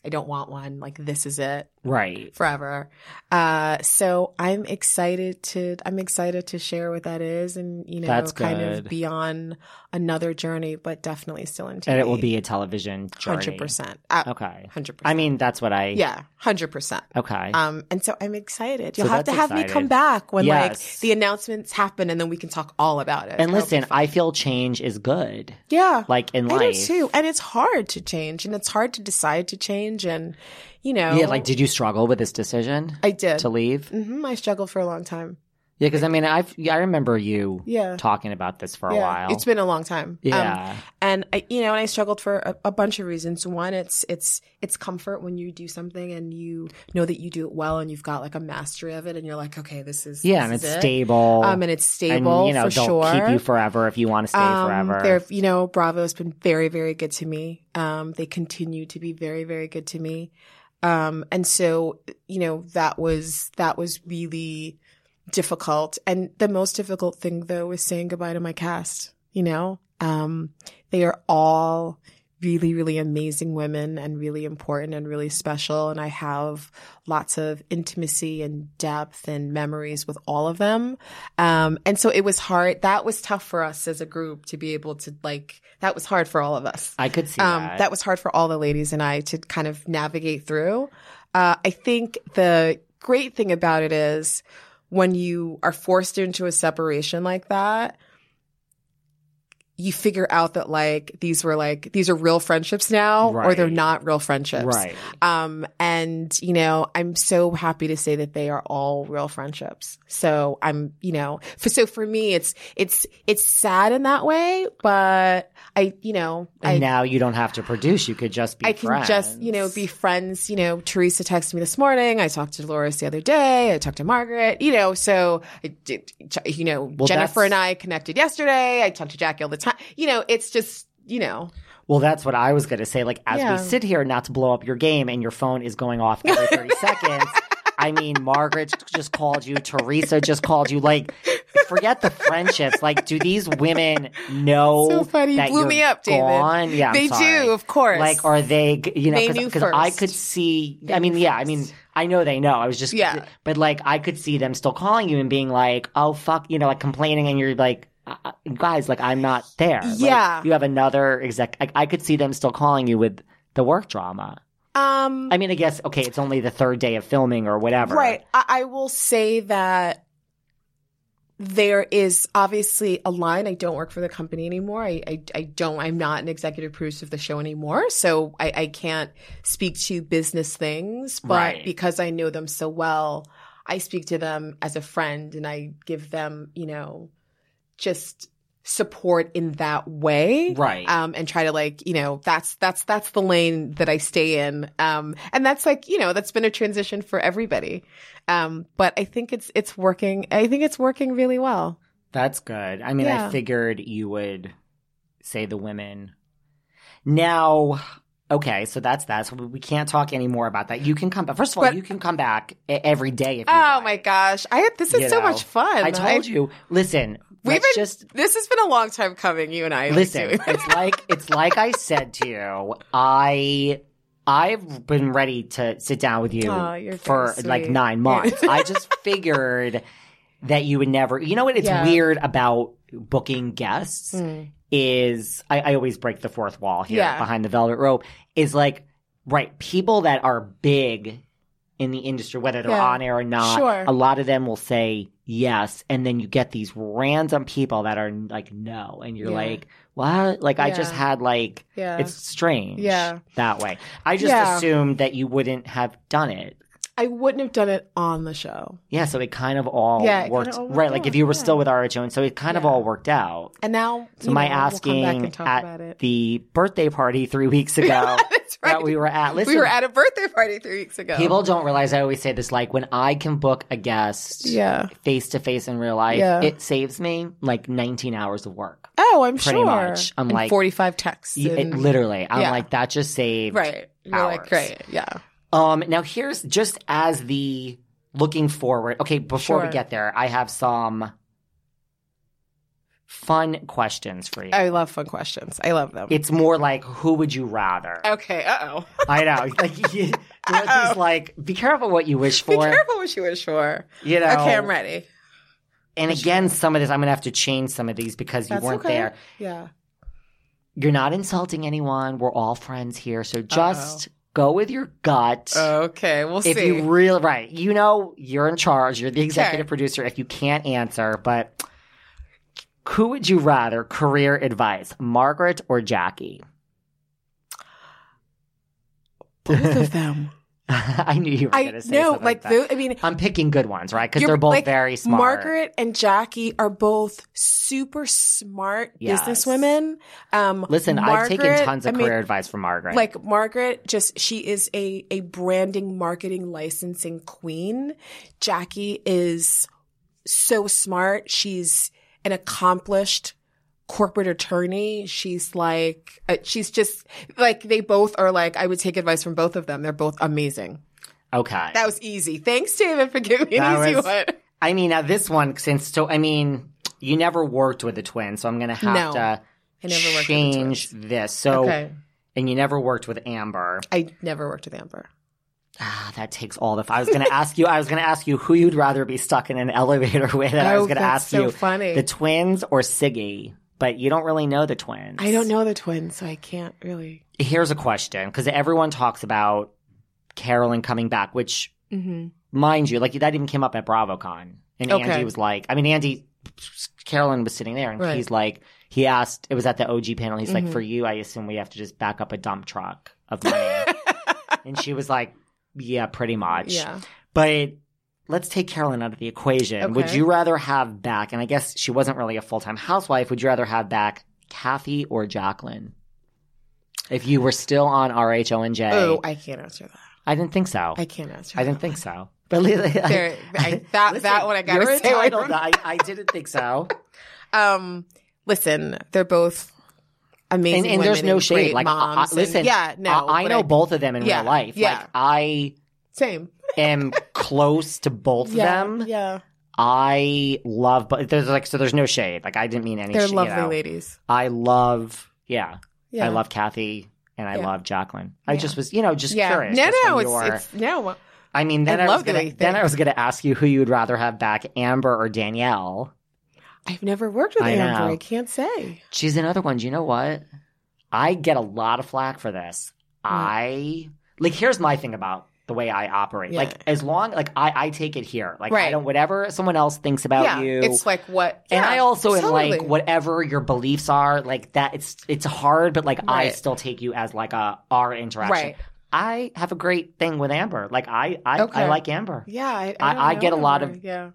I don't want one. Like this is it right. forever. Uh so I'm excited to I'm excited to share what that is and you know That's kind good. of be on another journey but definitely still in TV. And it will be a television journey. 100%. Uh, Okay. 100%. I mean, that's what I. yeah, 100%. Okay. Um, and so I'm excited. You'll have to have me come back when Yes. like the announcements happen, and then we can talk all about it. and That'll listen. I feel change is good. yeah, Like in I life. too. And it's hard to change, and it's hard to decide to change, and you know, Yeah. Like, did you struggle with this decision I did. to leave? hmm I struggled for a long time. Yeah, because I mean, I've yeah, I remember you Yeah. talking about this for a while. It's been a long time. Um, yeah, and I, you know, and I struggled for a, a bunch of reasons. One, it's it's it's comfort when you do something and you know that you do it well and you've got like a mastery of it, and you're like, okay, this is yeah, this and it's it. stable. Um, and it's stable and, you know, for they'll sure. keep you forever if you want to stay Um, forever. You know, Bravo has been very, very good to me. Um, they continue to be very, very good to me. Um, and so, you know, that was, that was really difficult. And the most difficult thing though was saying goodbye to my cast, you know, um, they are all really, really amazing women and really important and really special. And I have lots of intimacy and depth and memories with all of them. Um, and so it was hard. That was tough for us as a group to be able to like, that was hard for all of us. I could see Um, that. that was hard for all the ladies and I to kind of navigate through. Uh, I think the great thing about it is when you are forced into a separation like that, you figure out that like these were like these are real friendships now or they're not real friendships. right. Um, and you know, I'm so happy to say that they are all real friendships. So I'm, you know, for, so for me, it's, it's, it's sad in that way, but I, you know, And I, now you don't have to produce; you could just be. I can friends. just, you know, be friends. You know, Teresa texted me this morning. I talked to Dolores the other day. I talked to Margaret, you know, so, I did- you know, Well, Jennifer and I connected yesterday. I talked to Jackie all the time. You know, it's just, you know, Well, that's what I was going to say. Like, as Yeah. we sit here, not to blow up your game, and your phone is going off every 30 seconds. I mean, Margaret just called you. Teresa just called you. Like, forget the friendships. Like, do these women know So funny. That blew you're me up, David. gone? Yeah, they do, of course. Like, are they? You know, because I could see. I mean, yeah. I mean, I know they know. I was just, Yeah. But like, I could see them still calling you and being like, "Oh fuck," you know, like complaining, and you're like. Uh, Guys, like I'm not there. Like, Yeah. you have another exec. I, I could see them still calling you with the work drama. um, I mean, I guess okay, it's only the third day of filming or whatever. Right. I, I will say that there is obviously a line. I don't work for the company anymore. I, I, I don't, I'm not an executive producer of the show anymore. So I, I can't speak to business things, but Right. because I know them so well, I speak to them as a friend and I give them, you know, just support in that way Right. um and try to like you know that's that's that's the lane that i stay in um and that's like you know that's been a transition for everybody um but i think it's it's working i think it's working really well That's good. I mean, I figured you would say the women. Now, okay, so that's that. So we can't talk any more about that. You can come back. First of all, But- you can come back every day if you oh like. my gosh i this is You so know, much fun I told you. Listen, We've been- just this has been a long time coming you and i listen. it's like it's like I said to you. I I've been ready to sit down with you you're for very like nine months. I just figured that you would never. You know what? It's Yeah. weird about booking guests Mm. is I, I always break the fourth wall here Yeah. behind the velvet rope. Is like right people that are big in the industry, whether they're Yeah. on air or not. Sure. A lot of them will say yes, and then you get these random people that are like no, and you're Yeah. like, what? Like I just had like yeah it's strange. Yeah. that way. I just Yeah. assumed that you wouldn't have done it. i wouldn't have done it on the show Yeah, so it kind of all Yeah, worked all worked right. Like if you were yeah. still with RHO, and so it kind of all worked out. and now So my know, we'll asking talk at the birthday party three weeks ago right that we were at. Listen, we were at a birthday party three weeks ago people don't realize. I always say this: like when I can book a guest, yeah face to face in real life, Yeah. it saves me like 19 hours of work. Oh, I'm Pretty sure. much. I'm And like- 45 texts. Y- it- literally, I'm Yeah. like that just saved. right. You're like, great. Yeah. Um, now here's just as the looking forward. Okay, before we get there, I have some fun questions for you. I love fun questions. I love them. it's more like who would you rather? okay. Uh oh. I know, like you, these like, be careful what you wish for. Be careful what you wish for. You know, Okay, I'm ready. And again, some of this I'm gonna have to change some of these because you That's weren't okay. there. Yeah. You're not insulting anyone. We're all friends here, so just go with your gut. Okay. We'll if see. If you really right, you know you're in charge. You're the executive Okay. producer. If you can't answer, but who would you rather? Career advice: Margaret or Jackie? Both of them. I knew you were going to say something like, I mean, I'm picking good ones, right? Because they're both like, very smart. Margaret and Jackie are both super smart Yes. businesswomen. Um, Listen, I've taken tons of I mean, career advice from Margaret. Like Margaret, just she is a a branding, marketing, licensing queen. Jackie is so smart. She's an accomplished corporate attorney. She's like, uh, she's just like they both are like. I would take advice from both of them. They're both amazing. okay. That was easy. Thanks, David, for giving me an easy was- one. I mean, now this one, since so, I mean, you never worked with the twins, so I'm going to have No, to I never worked with the change this. So, okay. and you never worked with Amber. I never worked with Amber. Ah, that takes all the. I was going to ask you. I was going to ask you who you'd rather be stuck in an elevator with. And I was Oh, going to ask so you funny. the twins or Siggy, but you don't really know the twins. I don't know the twins, so I can't really. Here's a question because everyone talks about Carolyn coming back, which, Mm-hmm. mind you, like that even came up at BravoCon, and Okay. Andy was like, I mean, Andy, Carolyn was sitting there, and Right. he's like, he asked, it was at the OG panel. He's like, Mhm. for you, I assume we have to just back up a dump truck of money, and she was like, yeah, pretty much. yeah. But let's take Carolyn out of the equation. Would you rather have back, and I guess she wasn't really a full time housewife, would you rather have back Kathy or Jacqueline? If you were still on RHONJ, Oh, I can't answer that. I didn't think so. I can't answer. I didn't think so. But There- I- that- that one I gotta away I, I didn't think so. Um, listen, they're both amazing. And, and there's no and shade. Like, I- I- moms. and- listen, yeah, no, I, I know both of them in yeah, real life. yeah. Like, I Same. am close to both Yeah, of them. yeah. I love, but there's like, so there's no shade. Like, I didn't mean any. They're sh- you lovely know. ladies. I love, yeah, Yeah. I love Kathy and I love Jacqueline. I just was, you know, just curious. No, just no, it's, it's no. I mean, then I I, was gonna, then I was gonna ask you who you would rather have back, Amber or Danielle. I've never worked with I Amber. know. I can't say. She's another one. Do you know what? I get a lot of flack for this. Mm. I like. Here's my thing about the way I operate. Yeah. Like, as long like I, I take it here. Like, I don't whatever someone else thinks about yeah, you. it's like what. and yeah, I also am like whatever your beliefs are, like that. It's it's hard, but like I still take you as like a our interaction. Right. I have a great thing with Amber. Like I I, Okay. I like Amber. Yeah, I, I- don't I get a lot of- yeah.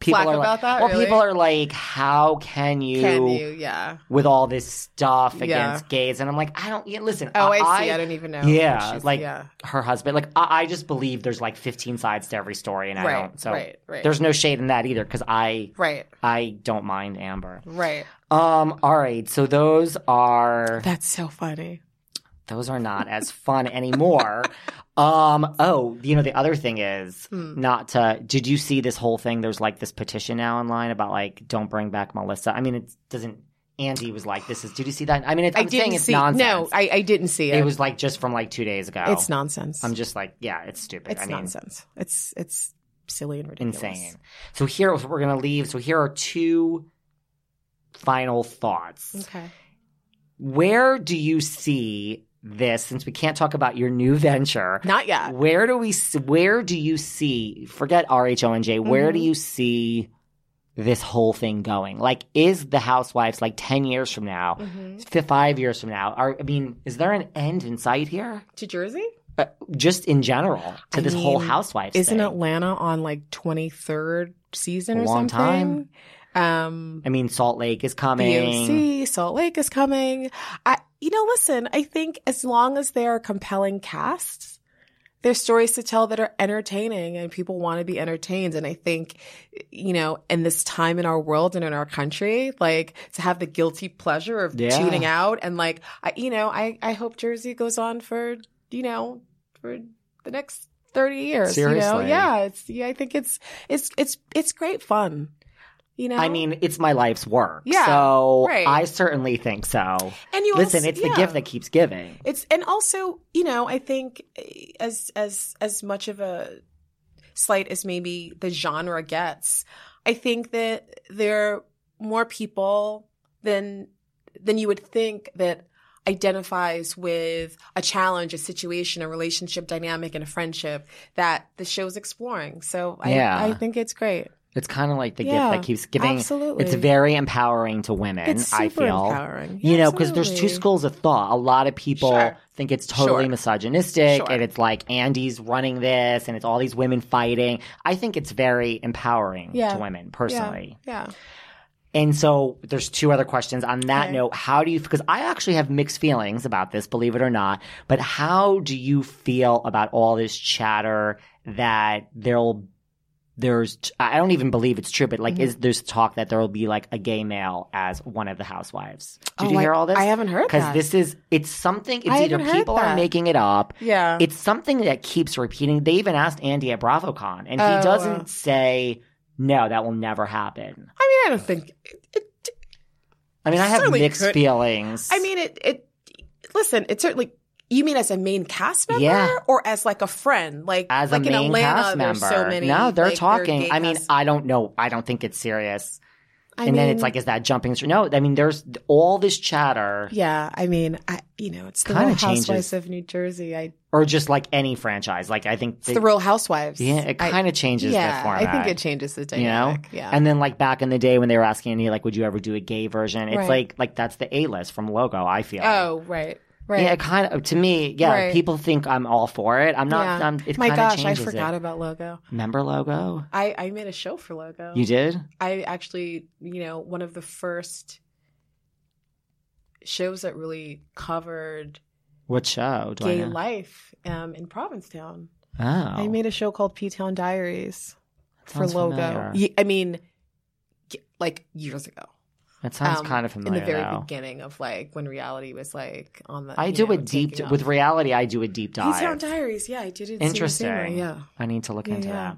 People Flack are about like, that, well, really? people are like, how can you, Can you? Yeah. with all this stuff Yeah. against gays? And I'm like, I don't. Yeah, listen. Oh, I, see. I, don't even know. yeah, She's- like yeah. her husband. Like I, I just believe there's like 15 sides to every story, and I Right, don't. So right, right. there's no shade in that either because I Right. I don't mind Amber. Right. Um. All right. So those are That's so funny. Those are not as fun anymore. Um. Oh, you know the other thing is Hmm. not to. Did you see this whole thing? There's like this petition now online about like don't bring back Melissa. I mean, it doesn't. Andy was like, "This is." Did you see that? I mean, it's, I I'm saying didn't it's see. nonsense. No, I, I didn't see it. it was like just from like two days ago. It's nonsense. I'm just like, yeah, it's stupid. It's I mean, nonsense. It's it's silly and ridiculous. insane. So here we're gonna leave. So here are two final thoughts. Okay. Where do you see this? Since we can't talk about your new venture, Not yet. where do we? Where do you see? Forget RHONJ. Where do Mhm. you see this whole thing going? Like, is the Housewives like ten years from now, Mhm. five years from now? Are I mean, is there an end in sight here? To Jersey? Uh, just in general to I this whole Housewives. Isn't thing? Atlanta on like 23rd season A or long something? Um, I mean, Salt Lake is coming. BOC, Salt Lake is coming. I, you know, listen, I think as long as they are compelling casts, there's stories to tell that are entertaining and people want to be entertained. And I think, you know, in this time in our world and in our country, like to have the guilty pleasure of Yeah. tuning out and like, I, you know, I, I hope Jersey goes on for, you know, for the next 30 years. You know? Seriously. Yeah. It's, yeah, I think it's, it's, it's, it's great fun. You know? I mean, it's my life's work. Yeah, So right. I certainly think so. and you Listen, also- it's the yeah. gift that keeps giving. It's and also, you know, I think eh, as as as much of a slight as maybe the genre gets, I think that there are more people than than you would think that identifies with a challenge, a situation, a relationship dynamic, and a friendship that the show's exploring. So I, Yeah. I think it's great. It's kind of like the Yeah, gift that keeps giving. absolutely. It's very empowering to women. It's I feel. empowering. You know, because there's two schools of thought. A lot of people Sure. think it's totally Sure. misogynistic, Sure. and it's like Andy's running this, and it's all these women fighting. I think it's very empowering Yeah. to women personally. Yeah. And so there's two other questions on that Okay. note. How do you, because I actually have mixed feelings about this, believe it or not, but how do you feel about all this chatter that there'll, there's, I don't even believe it's true, but like, Mm-hmm. is there's talk that there will be like a gay male as one of the housewives? Did Oh, you I- hear all this? I haven't heard Because this is, it's something, it's I either people are making it up. Yeah. It's something that keeps repeating. They even asked Andy at BravoCon, and he Oh, doesn't wow. say, no, that will never happen. I mean, I don't think. It, it, I mean, I have mixed could- feelings. I mean, it. It. Listen, it certainly. You mean as a main cast member, Yeah. or as like a friend? Like as like a in main Atlanta, cast member. so many. no, they're like, talking. I mean, cast- I don't know. I don't think it's serious. I and then it's like, is that jumping? No, I mean, there's all this chatter, yeah. I mean, I you know, it's the Real changes. Housewives of New Jersey. I or just like any franchise. Like I think it's the Real Housewives. yeah, it kind of changes yeah, the format. I think it changes the you know, dynamic. Yeah, And then like back in the day when they were asking me, like, would you ever do a gay version? It's Right. like like that's the A list from Logo. I feel. oh right, right. Yeah, it kind of to me, yeah. Right. People think I'm all for it. I'm not. Yeah. I'm, it My gosh, I forgot It. about Logo. Remember Logo? I I made a show for Logo. You did? I actually, you know, one of the first shows that really covered What show? Do gay life um, in Provincetown. Oh, I made a show called P Town Diaries for Logo. familiar. I mean, like years ago. That sounds Um, kind of familiar. In the very beginning of like when reality was like on the. I do know, a deep taking with reality. I do a deep dive. Town dive. Diaries. Yeah, I did it. Interesting. Yeah. I need to look Yeah, into yeah. that.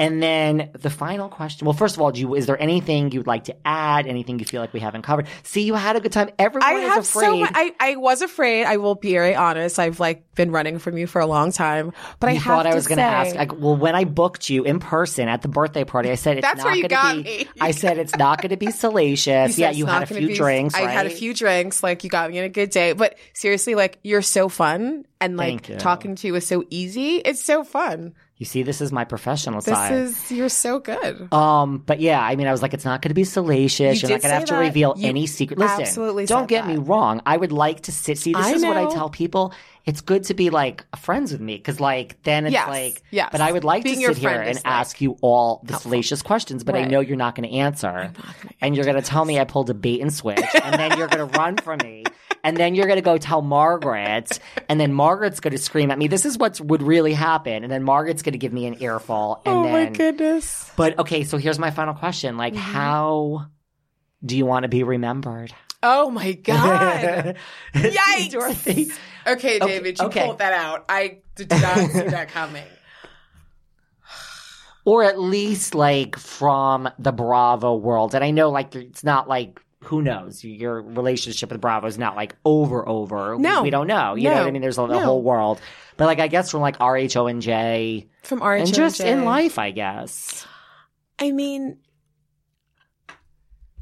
And then the final question. Well, first of all, do you, is there anything you'd like to add? Anything you feel like we haven't covered? See, you had a good time. Everyone I is have afraid. so much. I, I was afraid. I will be very honest. I've like been running from you for a long time, but I you have thought I was going to ask. Like, well, when I booked you in person at the birthday party, I said it's That's not where you gonna got be. me. I said it's not going to be salacious. said yeah, you had a few be- drinks. I had a few drinks. Like you got me in a good day. But seriously, like you're so fun, and like you. talking to you is so easy. It's so fun. You see, this is my professional This side. is you're so good. Um, but yeah, I mean, I was like, it's not going to be salacious. You You're not going to have to that. reveal You any secret. Listen, absolutely don't get me wrong. I would like to sit. See, this I is what I tell people. It's good to be like friends with me because, like, then it's Yes, like, yes. But I would like Being to sit here and like, ask you all the salacious questions, but I know you're not going to answer, and you're going to tell me I pulled a bait and switch, and then you're going to run from me. And then you're going to go tell Margaret, and then Margaret's going to scream at me. This is what would really happen. And then Margaret's going to give me an earful. And oh then, my goodness. but okay, so here's my final question. Like, Mm-hmm. how do you want to be remembered? Oh my god. Yikes. Dorothy. Okay, David, you okay. pulled that out. I did not see that coming. Or at least like from the Bravo world. And I know like it's not like who knows? Your relationship with Bravo is not like over over. No. We, don't know. You know what I mean? There's a, the No. whole world. But like I guess from like RHONJ From RH and just in life, I guess. I mean,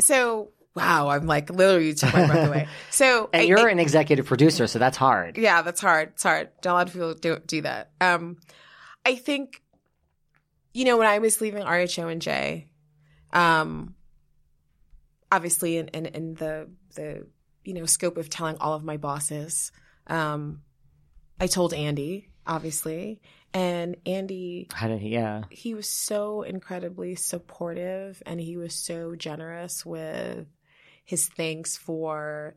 so wow, I'm like literally took my breath away. So And I- you're I- an executive producer, so that's hard. yeah, that's hard. It's hard. Not a lot of people don't do that. Um, I think, you know, when I was leaving RHONJ, um, obviously in, in in the the you know scope of telling all of my bosses, um, I told Andy obviously, and Andy How did he yeah. he was so incredibly supportive and he was so generous with his thanks for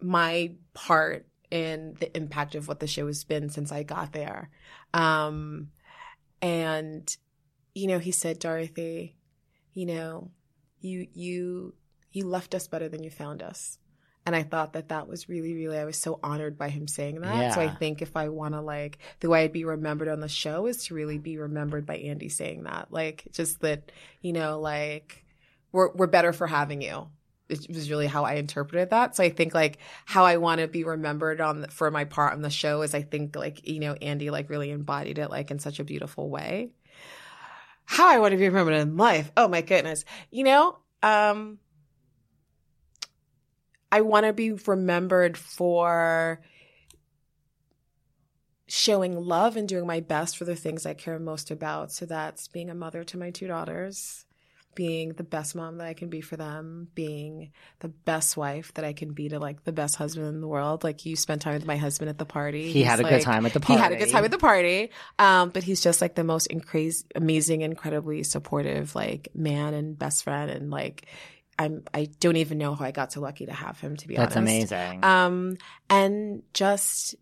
my part in the impact of what the show has been since I got there. Um, and, you know, he said, Dorothy, you know, you, you, you left us better than you found us. And I thought that that was really, really, I was so honored by him saying that. So I think if I want to like, the way I'd be remembered on the show is to really be remembered by Andy saying that. Like, just that, you know, like, we're, we're better for having you. It was really how I interpreted that. So I think like how I want to be remembered on the, for my part on the show is I think like, you know, Andy like really embodied it like in such a beautiful way. How I want to be remembered in life. Oh my goodness. You know, um, I want to be remembered for showing love and doing my best for the things I care most about. So that's being a mother to my two daughters, being the best mom that I can be for them, being the best wife that I can be to like the best husband in the world. Like you spent time with my husband at the party. He had a He's, good time at the party. He had a good time at the party. Um, but he's just like the most incra- amazing, incredibly supportive like man and best friend and like I'm I don't even know how I got so lucky to have him to be That's honest. amazing. Um, and just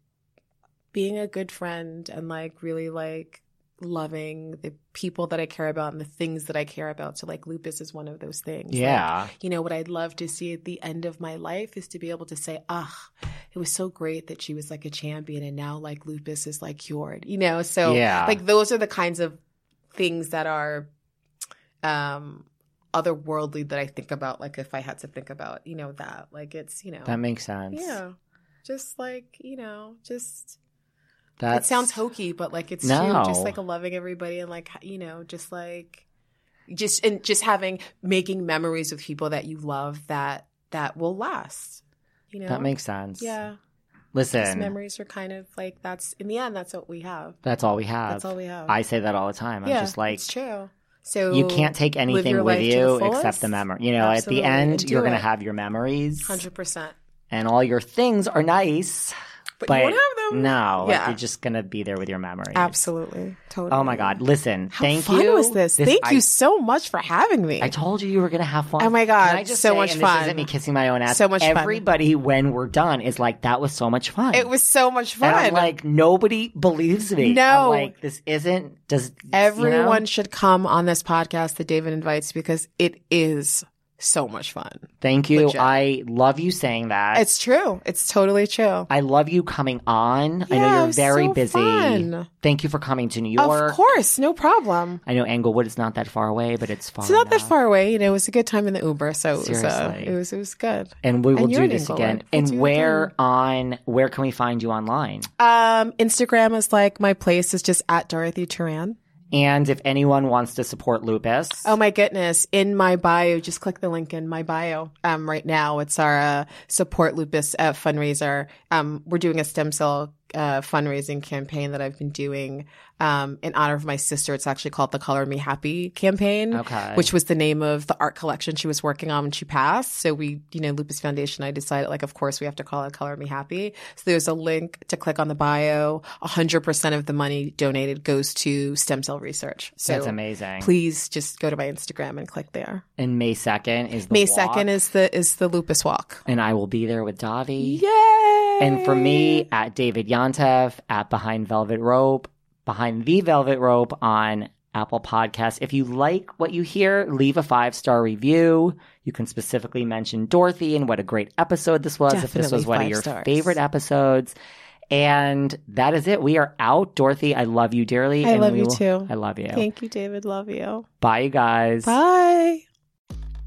being a good friend and like really like loving the people that I care about and the things that I care about. So like lupus is one of those things. Like, yeah. you know, what I'd love to see at the end of my life is to be able to say, ah, it was so great that she was like a champion and now like lupus is like cured, you know? So Yeah. like those are the kinds of things that are, um, otherworldly that I think about. Like if I had to think about, you know, that like it's, you know, that makes sense. yeah. Just like, you know, just That it sounds hokey, but like it's No. true. Just like loving everybody and like you know, just like just and just having making memories with people that you love that that will last. You know, That makes sense. yeah. Listen, memories are kind of like that's in the end. That's what we have. that's all we have. That's all we have. I say that all the time. yeah, I'm just like, it's true. So you can't take anything with you the except the memory. You know, Absolutely. at the end, you're going to have your memories, hundred percent. and all your things are nice. But, But you won't have them. No, like, Yeah. you're just going to be there with your memories. Absolutely, totally. Oh my God. Listen, How thank fun you. was this? Thank I- you so much for having me. I told you you were going to have fun. Oh my God, Can I just so say, much and fun. This isn't me kissing my own ass. So much fun. Everybody, when we're done, is like, that was so much fun. it was so much fun. And I'm like, nobody believes me. No. I'm like, this isn't, does, Everyone you know? should come on this podcast that David invites because it is so much fun. Thank you. Legit. I love you saying that. It's true. It's totally true. I love you coming on. I know you're very so busy. fun. Thank you for coming to New York. Of course, no problem. I know Englewood is not that far away, but it's far. It's not that far away. You know, it was a good time in the Uber, so it was, uh, it was it was good. And we will And do this again. We'll and where again. on where can we find you online? Um, Instagram is like my place is just at Dorothy Toran. And if anyone wants to support Lupus, Oh my goodness! In my bio, just click the link in my bio. Um, right now it's our uh, support lupus uh, fundraiser. Um, we're doing a stem cell uh, fundraising campaign that I've been doing um, in honor of my sister. It's actually called the Color Me Happy campaign, Okay. which was the name of the art collection she was working on when she passed. So we, you know, Lupus Foundation, I decided like, of course, we have to call it Color Me Happy. So there's a link to click on the bio. hundred percent of the money donated goes to stem cell research. So that's amazing. please just go to my Instagram and click there. And May second is the May walk, second is the is the lupus walk. and I will be there with Davi. Yay! And for me, at David Yontef, at Behind Velvet Rope, Behind the Velvet Rope on Apple Podcasts. If you like what you hear, leave a five star review. You can specifically mention Dorothy and what a great episode this was. if this was one of your stars. favorite episodes. And that is it. We are out. Dorothy, I love you dearly. I love you will- too. I love you. Thank you, David. Love you. Bye, you guys. Bye.